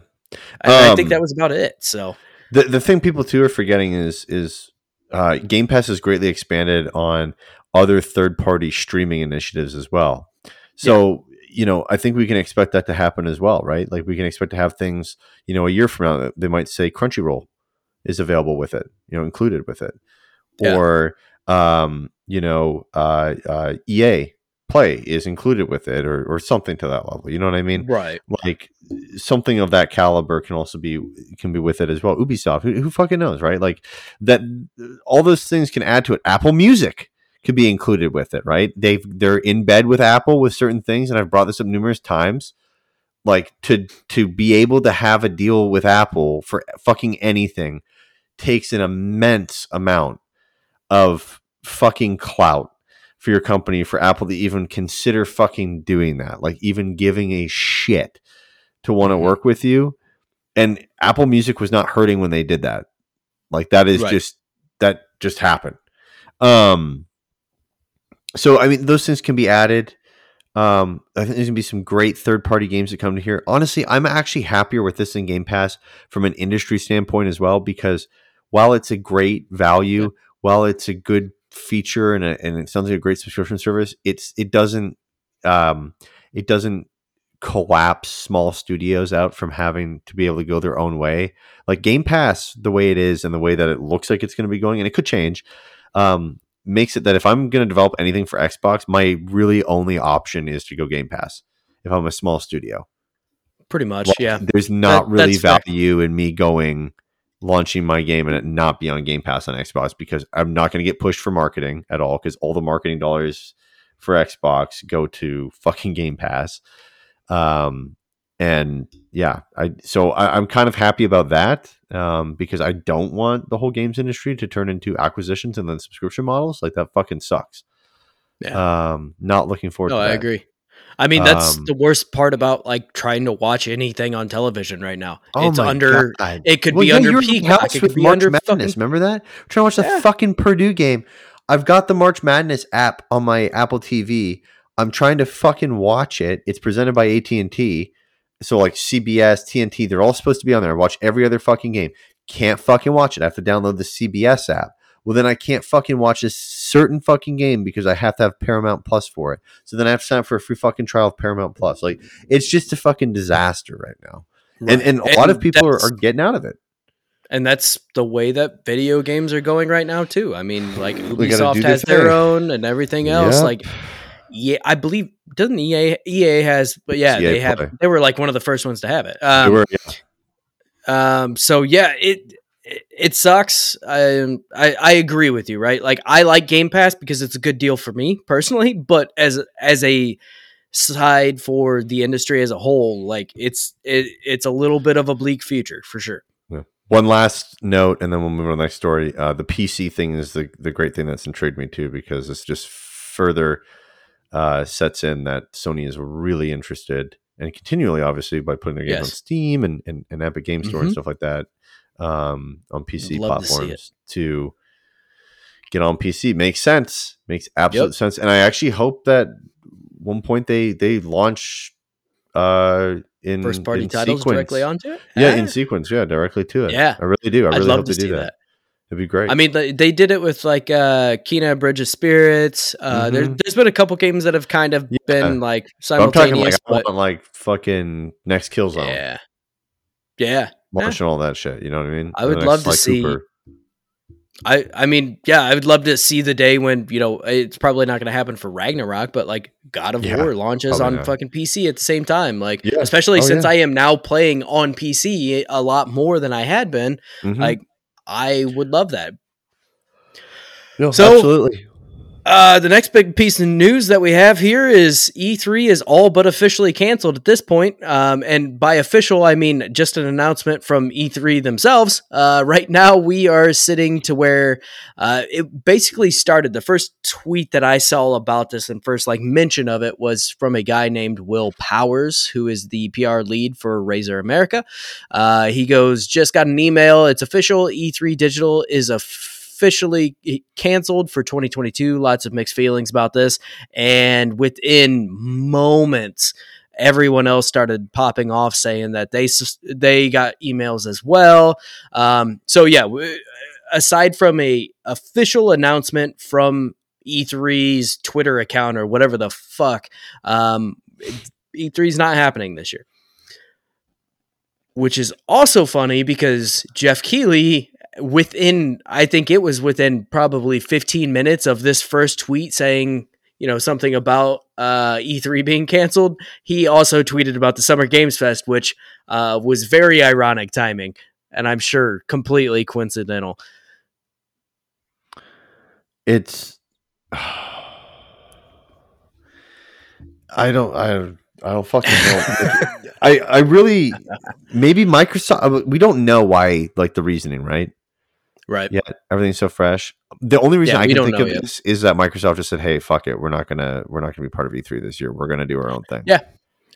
I, I think Um, that was about it. So The the thing people too are forgetting is is uh, Game Pass has greatly expanded on other third party streaming initiatives as well. So you know, I think we can expect that to happen as well, right? Like we can expect to have things, you know, a year from now they might say Crunchyroll is available with it, you know, included with it, Yeah. or um, you know, uh, uh, EA Play is included with it, or or something to that level. You know what I mean? right. like something of that caliber can also be can be with it as well. Ubisoft, who, who fucking knows, right? Like that, all those things can add to it. Apple Music could be included with it, right? They've they're in bed with Apple with certain things, and I've brought this up numerous times. Like to to be able to have a deal with Apple for fucking anything takes an immense amount of fucking clout for your company for Apple to even consider fucking doing that, like even giving a shit to want to Mhm. work with you. And Apple Music was not hurting when they did that. Like that is Right. just that just happened. Um so I mean those things can be added. Um I think there's gonna be some great third party games that come to here. Honestly, I'm actually happier with this in Game Pass from an industry standpoint as well, because while it's a great value, while it's a good feature and, a, and it sounds like a great subscription service, it's it doesn't um, it doesn't collapse small studios out from having to be able to go their own way. Like Game Pass, the way it is and the way that it looks like it's going to be going, and it could change, um, makes it that if I'm going to develop anything for Xbox, my really only option is to go Game Pass. If I'm a small studio, Pretty much. Like, yeah. there's not That- really that's fair. value in me going launching my game and it not be on Game Pass on Xbox because I'm not going to get pushed for marketing at all because all the marketing dollars for Xbox go to fucking Game Pass. Um, and yeah, I so I, am kind of happy about that um, because I don't want the whole games industry to turn into acquisitions and then subscription models. Like that fucking sucks. Yeah. Um, not looking forward. To it. No, I agree. I mean, that's um, the worst part about like trying to watch anything on television right now. Oh it's under. God. It could well, be yeah, under Peacock. It could be March under Madness. Fucking, Remember that? I'm trying to watch the yeah. fucking Purdue game. I've got the March Madness app on my Apple TV. I'm trying to fucking watch it. It's presented by AT and T. So like CBS, TNT, they're all supposed to be on there. I watch every other fucking game. Can't fucking watch it. I have to download the CBS app well then I can't fucking watch this certain fucking game because I have to have Paramount Plus for it. So then I have to sign up for a free fucking trial of Paramount Plus. Like it's just a fucking disaster right now. Right. And and a and lot of people are, are getting out of it. And that's the way that video games are going right now too. I mean, like Ubisoft has their own and everything else. Yep. Like yeah, I believe doesn't EA EA has, but yeah, EA they have. Play. They were like one of the first ones to have it. Um, were, yeah. Um, so yeah, it it sucks. I, I, I agree with you, right? Like I like Game Pass because it's a good deal for me personally, but as as a side for the industry as a whole, like it's it, it's a little bit of a bleak future for sure. Yeah. One last note, and then we'll move on to the next story. Uh, the PC thing is the the great thing that's intrigued me too because it's just further uh, sets in that Sony is really interested and continually, obviously, by putting their games yes. on Steam and, and, and Epic Game Store mm-hmm. and stuff like that um, on PC platforms to, to, get on PC. Makes sense. Makes absolute yep. sense. And I actually hope that one point they they launch uh in first party in titles sequence. directly onto it. Yeah, in sequence. Yeah, directly to it. Yeah, I really do. I really hope they do that. that. It'd be great. I mean, they did it with like uh Kena Bridge of Spirits. Uh mm-hmm. there, has been a couple games that have kind of yeah. been like simultaneous. I'm talking like, but, like fucking next Killzone. Yeah. Yeah. March and all that shit. You know what I mean? I would love to see. Cooper. I I mean, yeah, I would love to see the day when you know it's probably not going to happen for Ragnarok, but like God of yeah, War launches on not. fucking PC at the same time. Like, yeah. especially oh, since yeah. I am now playing on PC a lot more than I had been. Mm-hmm. Like, I would love that. No, so, absolutely. Uh, the next big piece of news that we have here is E3 is all but officially canceled at this point. Um, and by official, I mean just an announcement from E3 themselves. Uh, right now, we are sitting to where uh, it basically started. The first tweet that I saw about this and first like mention of it was from a guy named Will Powers, who is the PR lead for Razer America. Uh, he goes, Just got an email. It's official. E3 Digital is a officially canceled for 2022. Lots of mixed feelings about this. And within moments, everyone else started popping off saying that they they got emails as well. Um, so yeah, aside from a official announcement from E3's Twitter account or whatever the fuck, um, E3's not happening this year. Which is also funny because Jeff Keighley within I think it was within probably 15 minutes of this first tweet saying, you know, something about uh, E3 being canceled, he also tweeted about the Summer Games Fest, which uh, was very ironic timing, and I'm sure completely coincidental. It's I don't I I don't fucking know. I I really maybe Microsoft. We don't know why, like the reasoning, right? Right. Yeah, everything's so fresh. The only reason yeah, I can think of yet. this is that Microsoft just said, "Hey, fuck it, we're not gonna we're not gonna be part of E3 this year. We're gonna do our own thing." Yeah,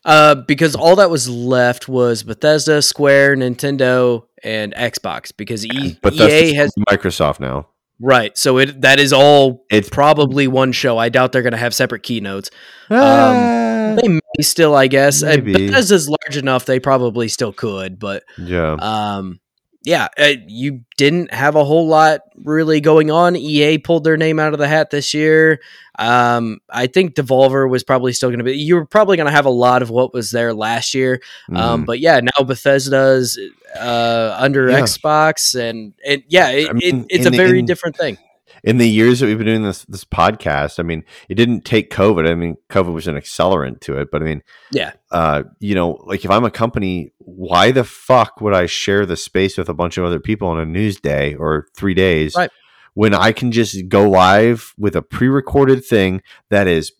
uh, because all that was left was Bethesda, Square, Nintendo, and Xbox. Because e- EA has Microsoft now, right? So it that is all. It's probably one show. I doubt they're going to have separate keynotes. Um, they may still, I guess. Uh, Bethesda's large enough; they probably still could. But yeah, um, yeah, uh, you didn't have a whole lot really going on. EA pulled their name out of the hat this year. Um, I think Devolver was probably still going to be. You were probably going to have a lot of what was there last year. Um, mm-hmm. but yeah, now Bethesda's uh, under yeah. Xbox, and it, yeah, it, I mean, it, it's a very in, different thing in the years that we've been doing this this podcast, I mean, it didn't take COVID. I mean, COVID was an accelerant to it, but I mean, yeah, uh, you know, like if I'm a company, why the fuck would I share the space with a bunch of other people on a news day or three days right. when I can just go live with a pre-recorded thing that is,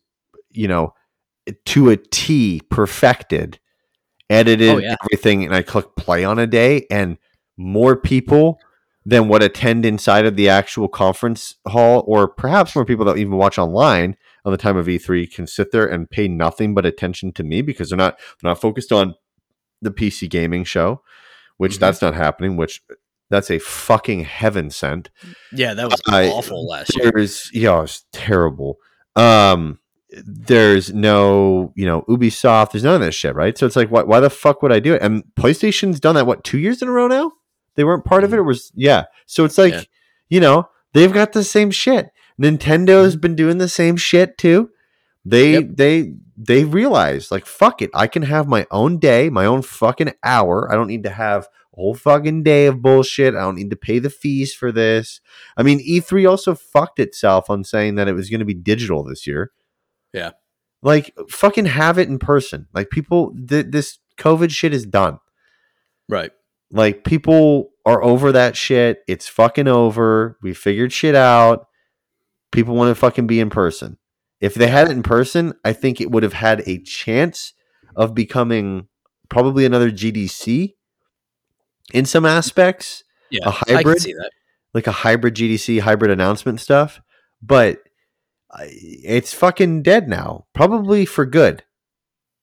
you know, to a T perfected edited Oh, yeah. everything, and I click play on a day, and more people than what attend inside of the actual conference hall, or perhaps more people that even watch online on the time of E3 can sit there and pay nothing but attention to me because they're not they're not focused on the PC gaming show, which Mhm. that's not happening. Which that's a fucking heaven sent. Yeah, that was awful last year. There's yeah, it's terrible. Um, there's no you know Ubisoft. There's none of this shit, right? So it's like, why, why the fuck would I do it? And PlayStation's done that what two years in a row now? They weren't part of it. Mm. It was yeah. So it's like Yeah. you know they've got the same shit. Nintendo's mm. been doing the same shit too. They Yep. they they realize like fuck it, I can have my own day, my own fucking hour. I don't need to have a whole fucking day of bullshit. I don't need to pay the fees for this. I mean, E3 also fucked itself on saying that it was going to be digital this year. Yeah. Like fucking have it in person. Like people th- this COVID shit is done. Right. Like people are over that shit. It's fucking over. We figured shit out. People want to fucking be in person. If they had it in person, I think it would have had a chance of becoming probably another GDC in some aspects, Yeah. A hybrid? see that. like a hybrid GDC, hybrid announcement stuff. But it's fucking dead now, probably for good.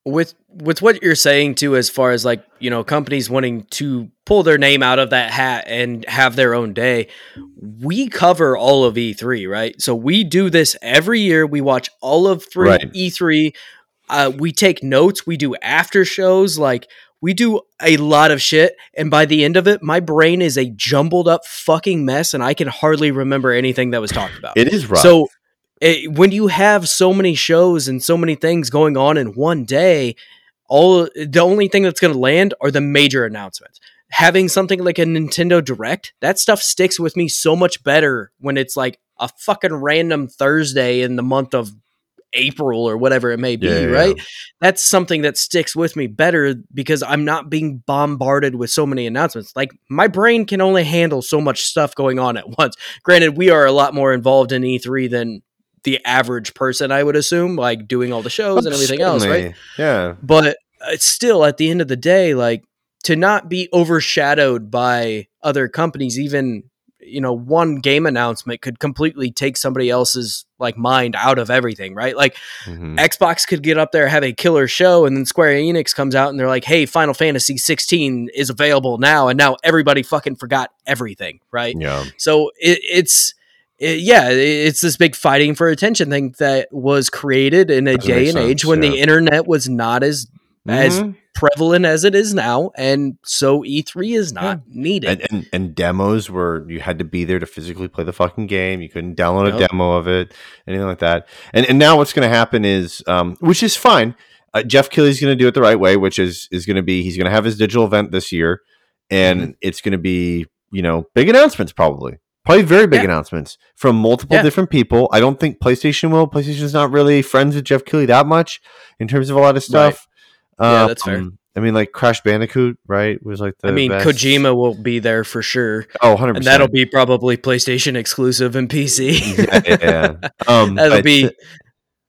With with what you're saying too as far as like you know companies wanting to pull their name out of that hat and have their own day we cover all of e3 right? So we do this every year. We watch all of three Right. e3 uh, we take notes. We do after shows. Like we do a lot of shit. And by the end of it my brain is a jumbled up fucking mess and i can hardly remember anything that was talked about. It is rough. so it, when you have so many shows and so many things going on in one day, all the only thing that's going to land are the major announcements. Having something like a Nintendo Direct, that stuff sticks with me so much better when it's like a fucking random Thursday in the month of April or whatever it may be, Yeah, yeah, right? That's something that sticks with me better because I'm not being bombarded with so many announcements. Like my brain can only handle so much stuff going on at once. Granted, we are a lot more involved in E3 than the average person, I would assume, like doing all the shows and everything else, right? Yeah. But it's still at the end of the day, like to not be overshadowed by other companies, even you know, one game announcement could completely take somebody else's like mind out of everything, right? Like Mhm. Xbox could get up there, have a killer show, and then Square Enix comes out and they're like, "Hey, Final Fantasy 16 is available now," and now everybody fucking forgot everything, right? Yeah. So it, it's it, yeah, it's this big fighting for attention thing that was created in a That day and age sense, when the internet was not as as Mhm. prevalent as it is now, and so E3 is not needed. and, and and demos where you had to be there to physically play the fucking game. You couldn't download a demo of it, anything like that. And and now what's going to happen is, um, which is fine. Uh, Jeff Kelly's going to do it the right way, which is is going to be he's going to have his digital event this year, and Mm-hmm. it's going to be you know big announcements probably. Probably very big Yeah. announcements from multiple Yeah. different people. I don't think PlayStation will. PlayStation's not really friends with Jeff Kelly that much in terms of a lot of stuff. Yeah, that's fair. Um, I mean, like Crash Bandicoot, right? Was like the I mean, best. Kojima will be there for sure, Oh, 100 and that'll be probably PlayStation exclusive and PC. yeah, yeah. Um, that'll be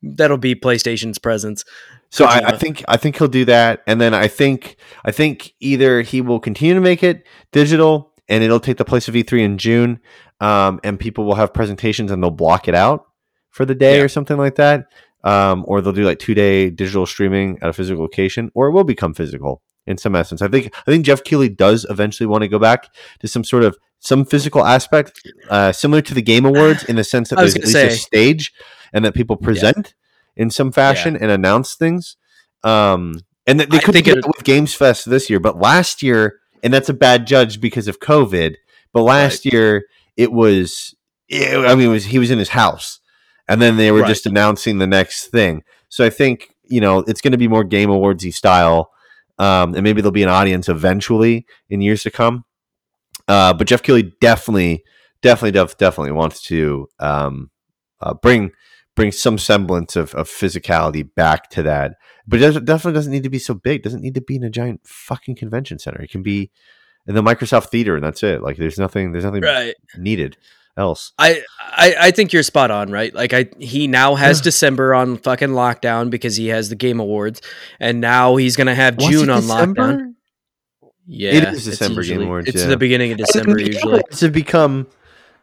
that'll be PlayStation's presence. so. I, I think I think he'll do that, and then I think I think either he will continue to make it digital, and it'll take the place of E3 in June, um, and people will have presentations, and they'll block it out for the day Yeah. or something like that, um, or they'll do like two day digital streaming at a physical location, or it will become physical in some essence. I think I think Jeff Keighley does eventually want to go back to some sort of some physical aspect, uh, similar to the Game Awards, in the sense that there's at least a stage and that people present in some fashion and announce things. Um, and that they think do it- with Games Fest this year, but last year, and that's a bad judge because of COVID. But last year, it was, it- I mean, it was he was in his house, and then they were Right. just announcing the next thing. So I think you know it's going to be more Game Awardsy style, um, and maybe there'll be an audience eventually in years to come. Uh, but Jeff Keighley definitely, definitely, def- definitely wants to um, uh, bring bring some semblance of, of physicality back to that. But it definitely doesn't need to be so big. It doesn't need to be in a giant fucking convention center. It can be in the Microsoft Theater, and that's it. Like there's nothing, there's nothing Right. needed. else. I, I I think you're spot on, right? Like I he now has December on fucking lockdown because he has the game awards, and now he's gonna have Was June on December? lockdown. Yeah, It is December Game Awards, It's yeah. the beginning of December usually. Have become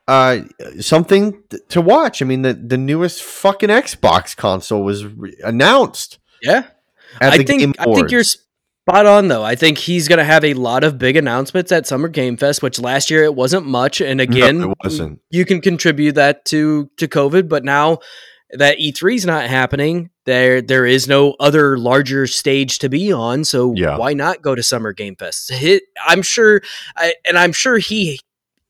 uh, something th- to watch. I mean, the, the newest fucking Xbox console was re- announced. Yeah, I think I think you're spot on though. I think he's gonna have a lot of big announcements at Summer Game Fest, which last year it wasn't much. And again, no, it wasn't. you can contribute that to to COVID, but now that E3 is not happening, there there is no other larger stage to be on. So Yeah. why not go to Summer Game Fest? Hit, I'm sure, I, and I'm sure he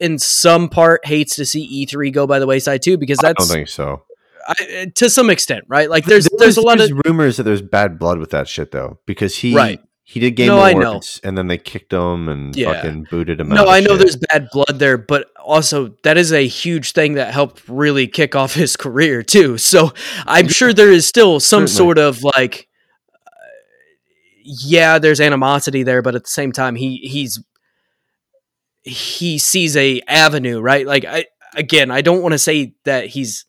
in some part hates to see E3 go by the wayside too, because that's I don't think so. I, to some extent, right? Like there's There there's a lot of rumors that there's bad blood with that shit though, because he Right. he did Game No. Awards and then they kicked him and Yeah. fucking booted him. Out. No, I know shit. there's bad blood there, but also that is a huge thing that helped really kick off his career too. So I'm sure there is still some Certainly. sort of like, uh, yeah, there's animosity there, but at the same time, he he's he sees a avenue, right? Like I again, I don't want to say that he's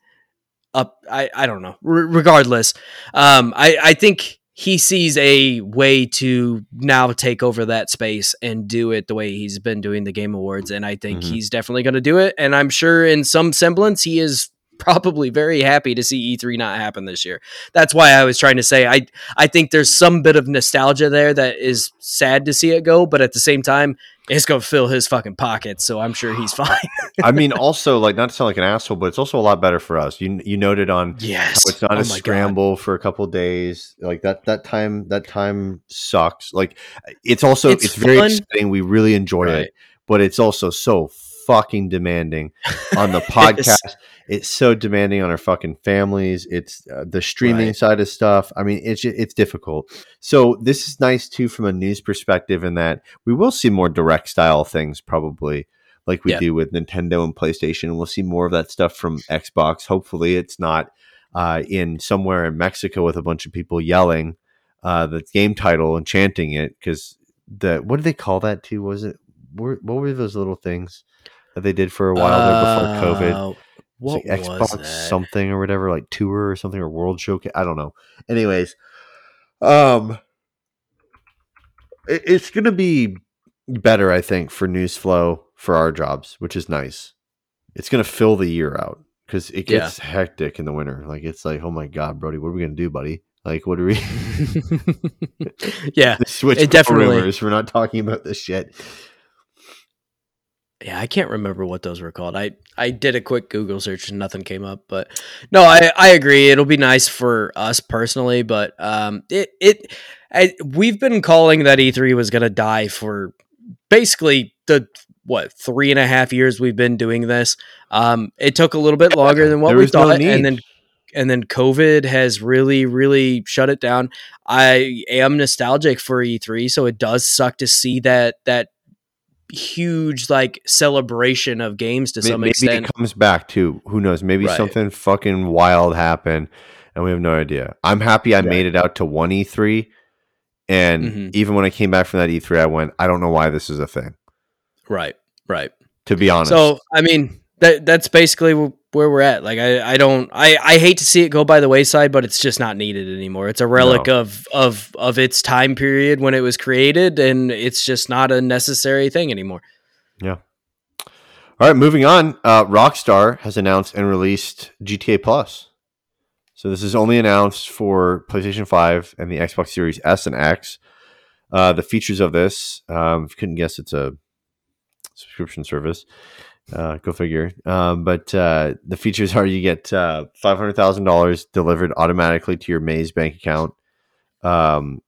up. I I don't know. R- regardless, um, I I think he sees a way to now take over that space and do it the way he's been doing the game awards and i think Mhm. he's definitely going to do it and i'm sure in some semblance he is probably very happy to see E3 not happen this year. That's why I was trying to say I I think there's some bit of nostalgia there that is sad to see it go, but at the same time, it's to fill his fucking pockets, so I'm sure he's fine. I mean, also like not to sound like an asshole, but it's also a lot better for us. You you noted on yes. it's not Oh a my God. scramble for a couple days. Like that that time that time sucks. Like it's also it's, It's very exciting. We really enjoy Right. it, but it's also so fucking demanding on the podcast. It's so demanding on our fucking families. It's uh, the streaming Right. side of stuff. I mean, it's it's difficult. So this is nice too from a news perspective in that we will see more direct style things probably like we do with Nintendo and PlayStation. We'll see more of that stuff from Xbox. Hopefully, it's not uh, in somewhere in Mexico with a bunch of people yelling uh, the game title and chanting it because the what did they call that too? Was it what were those little things that they did for a while there before COVID? What like was Xbox something or whatever, like tour or something or World Showcase. I don't know. Anyways, um, it- it's gonna be better, I think, for news flow for our jobs, which is nice. It's gonna fill the year out because it Yeah. gets hectic in the winter. Like it's like, oh my god, Brody, what are we gonna do, buddy? Like, what are we? yeah. the Switch It definitely- rumors. We're not talking about this shit. Yeah, I can't remember what those were called. I I did a quick Google search and nothing came up. But no, I I agree. It'll be nice for us personally, but um, it it I, we've been calling that E3 was going to die for basically the what three and a half years we've been doing this. Um, it took a little bit longer than what we was no thought, and then and then COVID has really, really shut it down. I am nostalgic for E3, so it does suck to see that that huge like celebration of games to May- some maybe it comes back too. Who knows? Maybe Right. something fucking wild happened, and we have no idea. I'm happy I Right. made it out to one E3, and Mhm. even when I came back from that E3, I went, I don't know why this is a thing. right, right. To be honest, So I mean that that's basically where we're at. Like I, I don't I, I hate to see it go by the wayside, but it's just not needed anymore. It's a relic of of of its time period when it was created, and it's just not a necessary thing anymore. Yeah. All right, moving on. Uh, Rockstar has announced and released GTA Plus. So this is only announced for PlayStation 5 and the Xbox Series S and X. Uh, the features of this, um, if you couldn't guess, it's a subscription service. Uh, go figure. Um, but uh, the features are you get uh, five hundred thousand dollars delivered automatically to your Maze bank account. Um,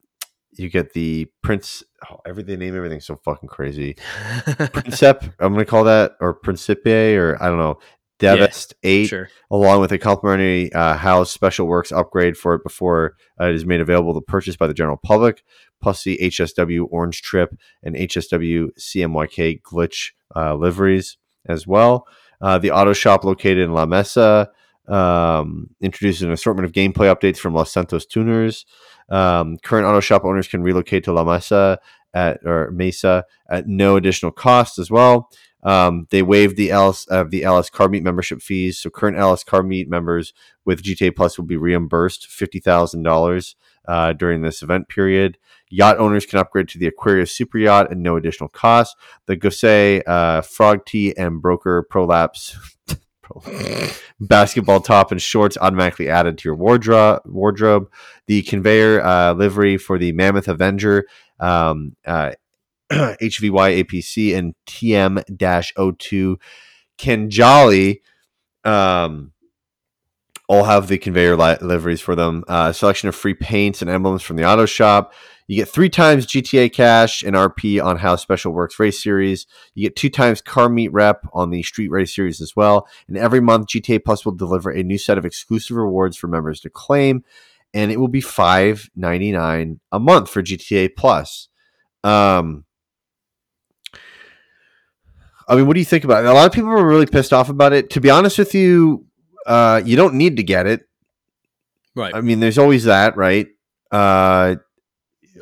you get the Prince. Oh, everything name everything's so fucking crazy. Princip, I'm gonna call that or Principe or I don't know. Deveste Eight, sure. along with a complimentary uh, house special works upgrade for it before uh, it is made available to purchase by the general public, plus the HSW Orange Trip and HSW CMYK Glitch uh, liveries as well. Uh, the auto shop located in La Mesa um, introduces an assortment of gameplay updates from Los Santos tuners. Um, current auto shop owners can relocate to La Mesa at or Mesa at no additional cost as well. Um, they waived the LS uh, the LS Car Meet membership fees, so current LS Car Meet members with GTA Plus will be reimbursed fifty thousand uh, dollars during this event period. Yacht owners can upgrade to the Aquarius Super Yacht at no additional cost. The Gussét uh, Frog Tee and Broker Prolaps basketball top and shorts automatically added to your wardrobe. Wardrobe. The conveyor uh, livery for the Mammoth Avenger. Um, uh, HVY APC and TM 02 Khanjali um, all have the conveyor li- liveries for them. Uh, selection of free paints and emblems from the auto shop. You get three times GTA cash and RP on Hao's Special Works Race Series. You get two times Car Meet Rep on the Street Race Series as well. And every month, GTA Plus will deliver a new set of exclusive rewards for members to claim. And it will be five ninety nine a month for GTA Plus. Um, I mean, what do you think about it? A lot of people are really pissed off about it. To be honest with you, uh, you don't need to get it. Right. I mean, there's always that, right? Uh,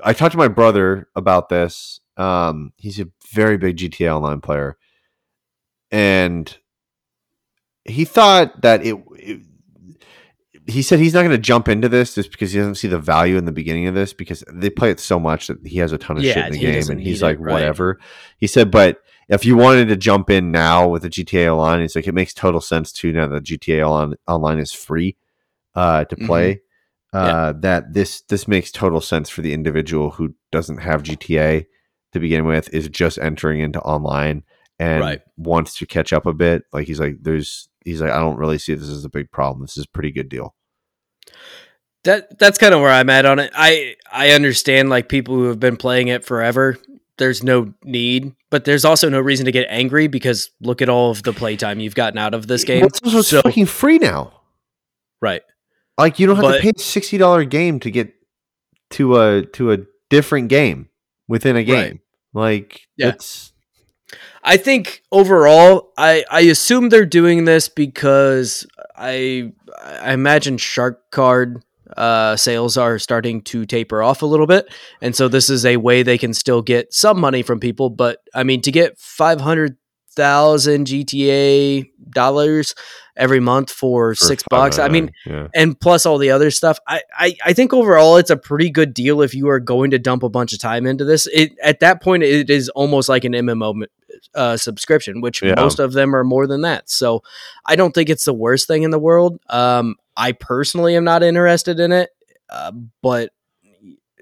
I talked to my brother about this. Um, he's a very big GTA Online player, and he thought that it, it he said he's not going to jump into this just because he doesn't see the value in the beginning of this because they play it so much that he has a ton of Yeah, shit in the game and he's like it, right. whatever. He said, but if you wanted to jump in now with the GTA Online, it's like it makes total sense too now that GTA Online, Online is free uh, to Mhm. play. Uh, That this this makes total sense for the individual who doesn't have GTA to begin with is just entering into online and Right. wants to catch up a bit. Like he's like, there's he's like, I don't really see this as a big problem. This is a pretty good deal. That that's kind of where I'm at on it. I I understand like people who have been playing it forever. There's no need, but there's also no reason to get angry because look at all of the playtime you've gotten out of this game. Well, it's also So- fucking free now. right. Like you don't have But- to pay a sixty dollar game to get to a to a different game within a game. Right. Like Yeah. it's I think overall, I I assume they're doing this because I I imagine Shark Card uh, sales are starting to taper off a little bit, and so this is a way they can still get some money from people. But I mean, to get five hundred thousand GTA dollars every month for, for six bucks, I mean, yeah. and plus all the other stuff. I, I I think overall it's a pretty good deal if you are going to dump a bunch of time into this. It at that point it is almost like an MMO uh, subscription, which Yeah. most of them are more than that. So I don't think it's the worst thing in the world. Um, I personally am not interested in it, uh, but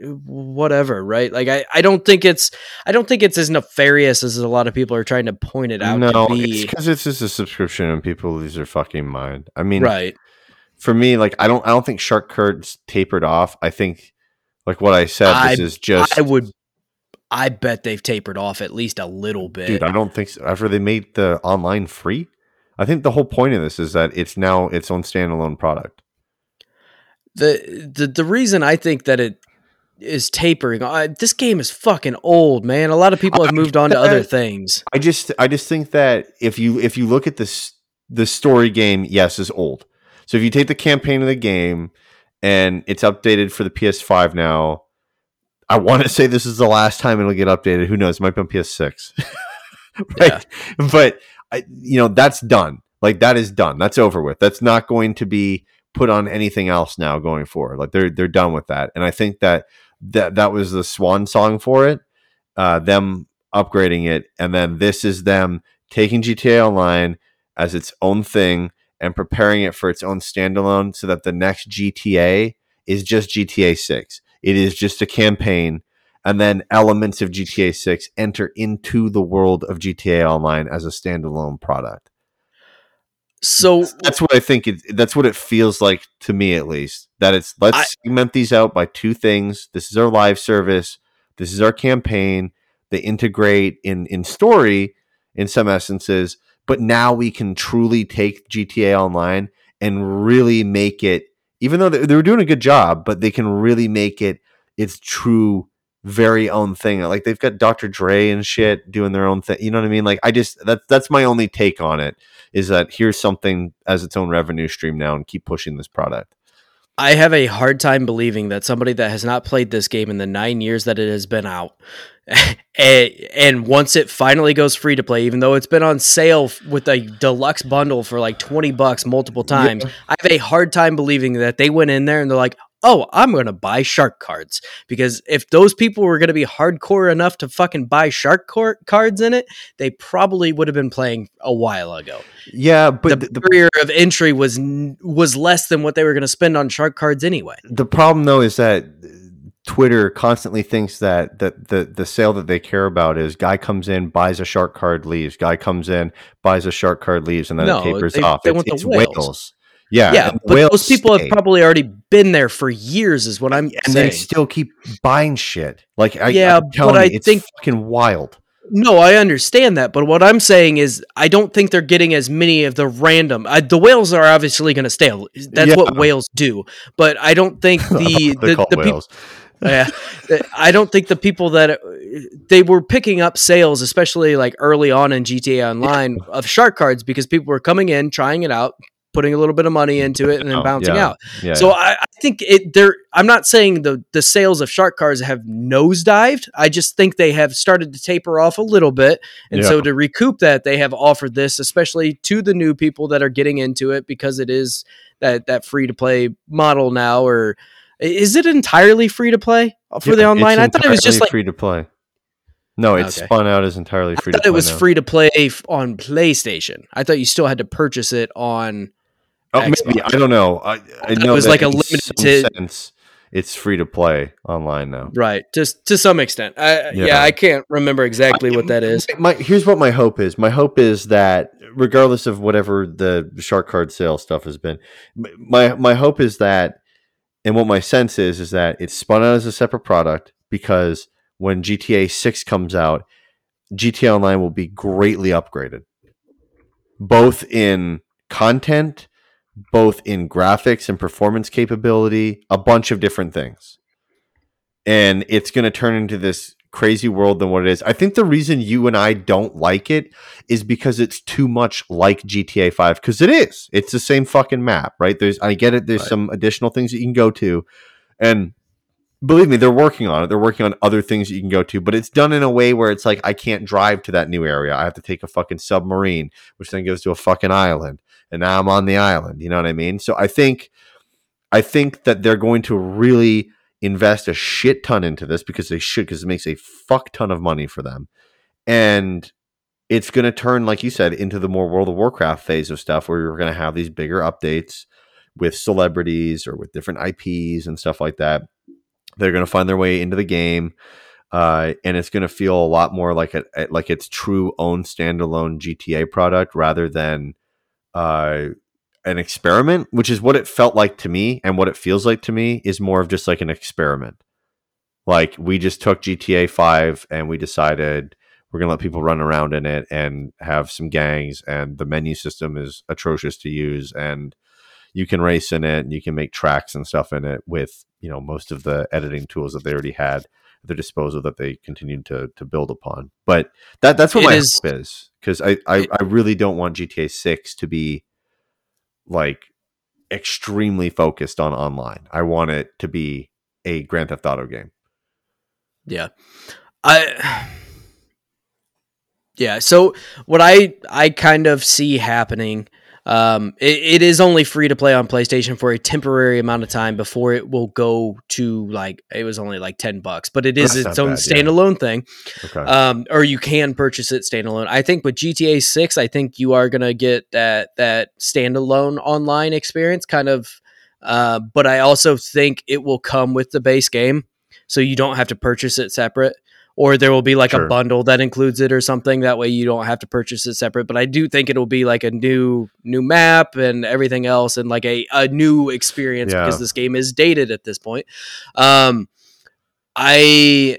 whatever right like I, I don't think it's i don't think it's as nefarious as a lot of people are trying to point it out no, to it's because it's just a subscription and people lose their fucking mind. I mean, right for me, like I don't I don't think Shark Cards tapered off. I think like what I said, this is just i would i bet they've tapered off at least a little bit dude, I don't think so. After they made the online free, I think the whole point of this is that it's now its own standalone product. the the the reason I think that it is tapering. Uh, this game is fucking old, man. A lot of people have moved on to other things. I just I just think that if you if you look at this the story game, yes, is old. So if you take the campaign of the game and it's updated for the PS5 now, I want to say this is the last time it'll get updated. Who knows? It might be on PS6. right? But I, you know that's done. Like that is done. That's over with. That's not going to be put on anything else now going forward. Like they're they're done with that. And I think that that that was the swan song for it. Uh, them upgrading it, and then this is them taking GTA Online as its own thing and preparing it for its own standalone, so that the next GTA is just GTA Six. It is just a campaign, and then elements of GTA Six enter into the world of GTA Online as a standalone product. So That's what I think. It, that's what it feels like to me, at least. That it's let's I- segment these out by two things. This is our live service. This is our campaign. They integrate in in story in some essences, but now we can truly take GTA Online and really make it. Even though they, they were doing a good job, but they can really make it its true, very own thing. Like they've got Dr. Dre and shit doing their own thing. You know what I mean? Like I just that's that's my only take on it is that here's something as its own revenue stream now and keep pushing this product. I have a hard time believing that somebody that has not played this game in the nine years that it has been out, and, once it finally goes free to play, even though it's been on sale with a deluxe bundle for like 20 bucks multiple times, yeah. I have a hard time believing that they went in there and they're like, oh, I'm going to buy shark cards. Because if those people were going to be hardcore enough to fucking buy shark cards in it, they probably would have been playing a while ago. Yeah, but the, the barrier of entry was was less than what they were going to spend on shark cards anyway. The problem though is that uh, Twitter constantly thinks that that the the sale that they care about is guy comes in, buys a shark card, leaves. Guy comes in, buys a shark card, leaves, and then no, it tapers they, off. They it's, it's whales. whales. Yeah, yeah, but those people stay. have probably already been there for years, is what I'm and saying. they still keep buying shit. Like, I, yeah, but I you, think fucking wild. No, I understand that, but what I'm saying is, I don't think they're getting as many of the random. I, the whales are obviously going to stay. That's yeah. what whales do, but I don't think the the, the people. yeah, I don't think the people that they were picking up sales, especially like early on in GTA Online, of shark cards because people were coming in, trying it out, putting a little bit of money into it and then oh, bouncing yeah. out. Yeah, so yeah. I, I, think it there I'm not saying the the sales of shark cards have nosedived. I just think they have started to taper off a little bit. And so to recoup that, they have offered this, especially to the new people that are getting into it because it is that that free to play model now or is it entirely free to play for the online? I thought it was just like free to play. No, it's okay. spun out as entirely free. To play. I thought it was now. free to play on PlayStation. I thought you still had to purchase it on Oh, Xbox. maybe I don't know. I, I know it was like a limited. Sense, it's free to play online now, right? Just to some extent. I, yeah. yeah. I can't remember exactly I, what that is. My, here's what my hope is. My hope is that regardless of whatever the shark card sale stuff has been, my my hope is that, and what my sense is, is that it's spun out as a separate product because when GTA Six comes out, GTA Online will be greatly upgraded, both in content both in graphics and performance capability, a bunch of different things. And it's going to turn into this crazy world than what it is. I think the reason you and I don't like it is because it's too much like GTA 5 cuz it is. It's the same fucking map, right? There's I get it there's right. some additional things that you can go to and believe me, they're working on it. They're working on other things that you can go to, but it's done in a way where it's like I can't drive to that new area. I have to take a fucking submarine, which then goes to a fucking island and now I'm on the island. You know what I mean? So I think I think that they're going to really invest a shit ton into this because they should because it makes a fuck ton of money for them. And it's going to turn, like you said, into the more World of Warcraft phase of stuff where you're going to have these bigger updates with celebrities or with different IPs and stuff like that. They're going to find their way into the game. Uh, and it's going to feel a lot more like a, like its true own standalone GTA product rather than uh, an experiment, which is what it felt like to me, and what it feels like to me is more of just like an experiment. Like we just took GTA Five and we decided we're gonna let people run around in it and have some gangs, and the menu system is atrocious to use, and you can race in it and you can make tracks and stuff in it with you know most of the editing tools that they already had their disposal that they continued to to build upon. But that that's what it my is, hope is because I, I I really don't want GTA Six to be like extremely focused on online. I want it to be a Grand Theft Auto game. Yeah. I Yeah, so what I I kind of see happening um, it, it is only free to play on PlayStation for a temporary amount of time before it will go to like it was only like ten bucks, but it is That's its own bad, standalone yeah. thing. Okay. Um, or you can purchase it standalone. I think with GTA Six, I think you are gonna get that that standalone online experience, kind of. Uh, but I also think it will come with the base game, so you don't have to purchase it separate or there will be like sure. a bundle that includes it or something that way you don't have to purchase it separate but i do think it'll be like a new new map and everything else and like a, a new experience yeah. because this game is dated at this point um i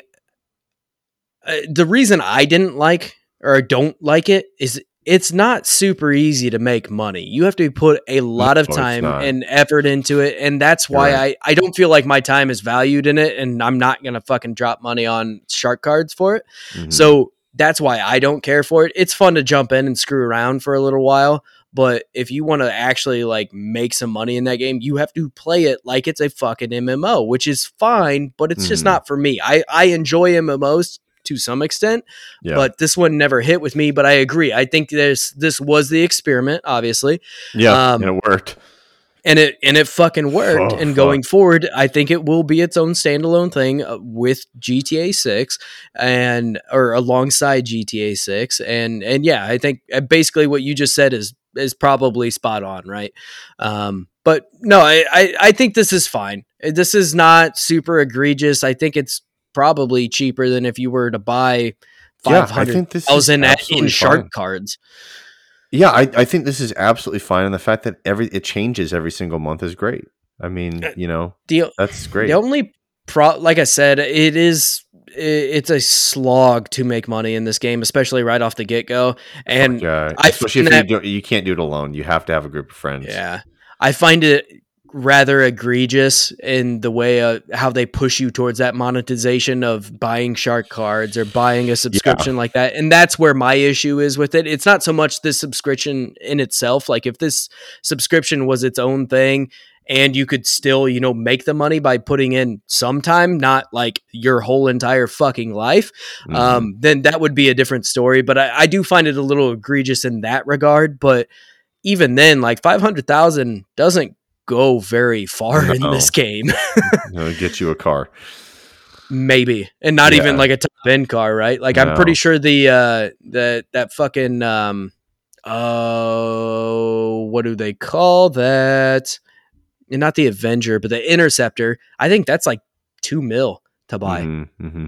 uh, the reason i didn't like or don't like it is it's not super easy to make money. You have to put a lot of time and effort into it. And that's why right. I, I don't feel like my time is valued in it. And I'm not going to fucking drop money on shark cards for it. Mm-hmm. So that's why I don't care for it. It's fun to jump in and screw around for a little while. But if you want to actually like make some money in that game, you have to play it like it's a fucking MMO, which is fine, but it's mm. just not for me. I I enjoy MMOs to some extent, yeah. but this one never hit with me. But I agree. I think this this was the experiment, obviously. Yeah, um, and it worked and it and it fucking worked. Oh, and going fuck. forward, I think it will be its own standalone thing uh, with GTA Six and or alongside GTA Six. And and yeah, I think uh, basically what you just said is is probably spot on, right? Um, but no, I, I I think this is fine. This is not super egregious. I think it's probably cheaper than if you were to buy five hundred thousand yeah, in shark fine. cards. Yeah, I, I think this is absolutely fine, and the fact that every it changes every single month is great. I mean, uh, you know, the, that's great. The only pro, like I said, it is it's a slog to make money in this game, especially right off the get go. And yeah, especially if that, you, do, you can't do it alone, you have to have a group of friends. Yeah, I find it rather egregious in the way of how they push you towards that monetization of buying shark cards or buying a subscription yeah. like that. And that's where my issue is with it. It's not so much the subscription in itself. Like if this subscription was its own thing and you could still you know make the money by putting in some time not like your whole entire fucking life mm-hmm. um, then that would be a different story. But I, I do find it a little egregious in that regard. But even then like 500000 doesn't go very far no. in this game. get you a car. Maybe. And not yeah. even like a top end car, right? Like no. I'm pretty sure the uh that that fucking um oh what do they call that? And not the Avenger, but the Interceptor. I think that's like 2 mil to buy. Mm-hmm, mm-hmm.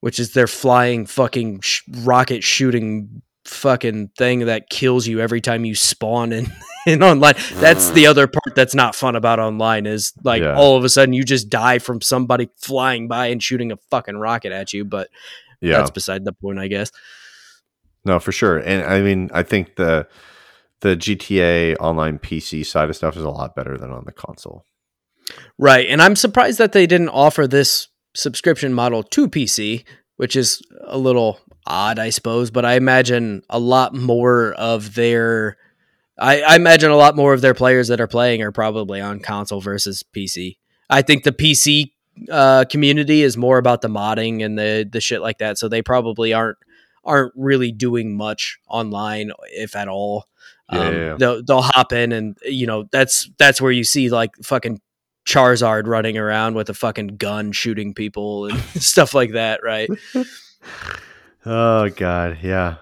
Which is their flying fucking sh- rocket shooting fucking thing that kills you every time you spawn in in online. That's the other part that's not fun about online is like yeah. all of a sudden you just die from somebody flying by and shooting a fucking rocket at you. But yeah, that's beside the point, I guess. No, for sure. And I mean, I think the the GTA online PC side of stuff is a lot better than on the console. Right. And I'm surprised that they didn't offer this subscription model to PC, which is a little odd, I suppose, but I imagine a lot more of their I, I, imagine a lot more of their players that are playing are probably on console versus PC. I think the PC uh, community is more about the modding and the the shit like that, so they probably aren't aren't really doing much online, if at all. Um, yeah. They'll, they'll hop in and you know that's that's where you see like fucking Charizard running around with a fucking gun shooting people and stuff like that, right? oh god, yeah.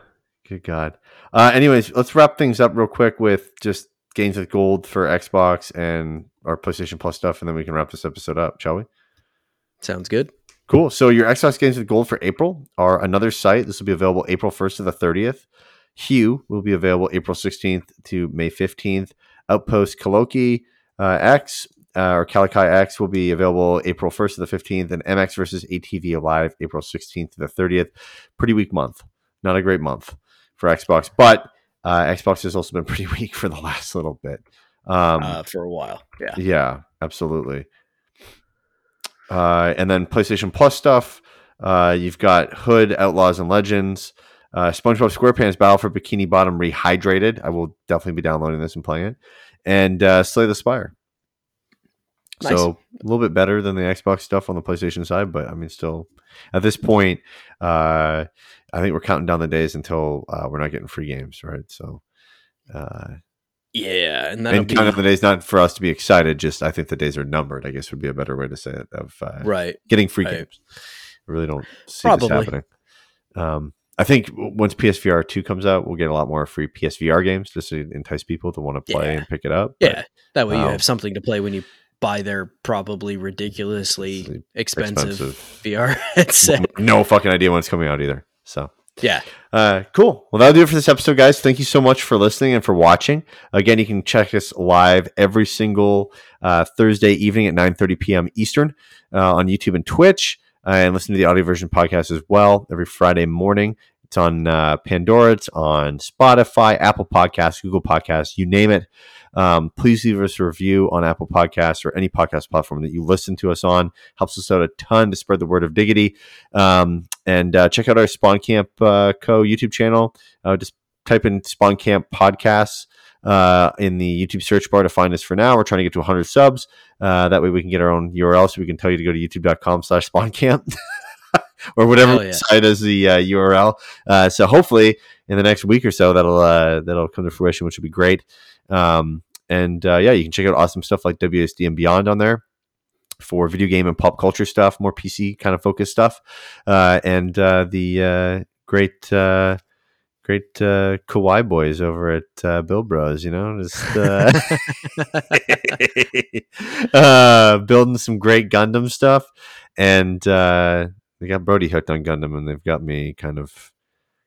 Good god. Uh, anyways, let's wrap things up real quick with just games with gold for Xbox and our PlayStation Plus stuff, and then we can wrap this episode up, shall we? Sounds good. Cool. So your Xbox games with gold for April are Another Sight. This will be available April 1st to the 30th. Hue will be available April 16th to May 15th. Outpost Kaloki uh, X uh, or Kalakai X will be available April 1st to the 15th, and MX versus ATV Alive April 16th to the 30th. Pretty weak month. Not a great month for Xbox, but uh, Xbox has also been pretty weak for the last little bit. Um, uh, for a while, yeah, yeah, absolutely. Uh, and then PlayStation Plus stuff. Uh, you've got Hood, Outlaws, and Legends. Uh, SpongeBob SquarePants Battle for Bikini Bottom Rehydrated. I will definitely be downloading this and playing it. And uh, Slay the Spire. Nice. So a little bit better than the Xbox stuff on the PlayStation side, but I mean, still at this point, uh, I think we're counting down the days until uh, we're not getting free games, right? So, uh, yeah, and, and counting down the days not for us to be excited, just I think the days are numbered. I guess would be a better way to say it. Of uh, right, getting free right. games. I really don't see Probably. this happening. Um, I think once PSVR two comes out, we'll get a lot more free PSVR games just to entice people to want to play yeah. and pick it up. But, yeah, that way you um, have something to play when you buy their probably ridiculously expensive, expensive. VR headset. No fucking idea when it's coming out either. So yeah. Uh, cool. Well, that'll do it for this episode, guys. Thank you so much for listening and for watching. Again, you can check us live every single uh, Thursday evening at 9.30 p.m. Eastern uh, on YouTube and Twitch, uh, and listen to the audio version podcast as well every Friday morning. It's on uh, Pandora, it's on Spotify, Apple Podcasts, Google Podcasts, you name it. Um, please leave us a review on Apple Podcasts or any podcast platform that you listen to us on. Helps us out a ton to spread the word of diggity. Um, and uh, check out our Spawn Camp uh, Co. YouTube channel. Uh, just type in Spawn Camp Podcasts. uh, in the YouTube search bar to find us for now. We're trying to get to 100 subs. Uh, that way we can get our own URL so we can tell you to go to youtube.com slash spawncamp or whatever yeah. site is the uh, URL. Uh, so hopefully in the next week or so that'll uh, that'll come to fruition, which would be great. Um, and uh, yeah, you can check out awesome stuff like WSD and Beyond on there for video game and pop culture stuff, more PC kind of focused stuff, uh, and uh, the uh, great uh, great uh, Kawaii boys over at uh, Bill Bros. You know, just building some great Gundam stuff, and they got Brody hooked on Gundam, and they've got me kind of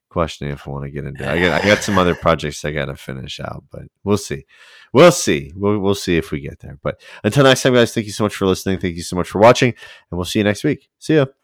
questioning if I want to get into. It. I got I got some other projects I got to finish out, but we'll see. We'll see. We'll we'll see if we get there. But until next time, guys, thank you so much for listening. Thank you so much for watching, and we'll see you next week. See ya.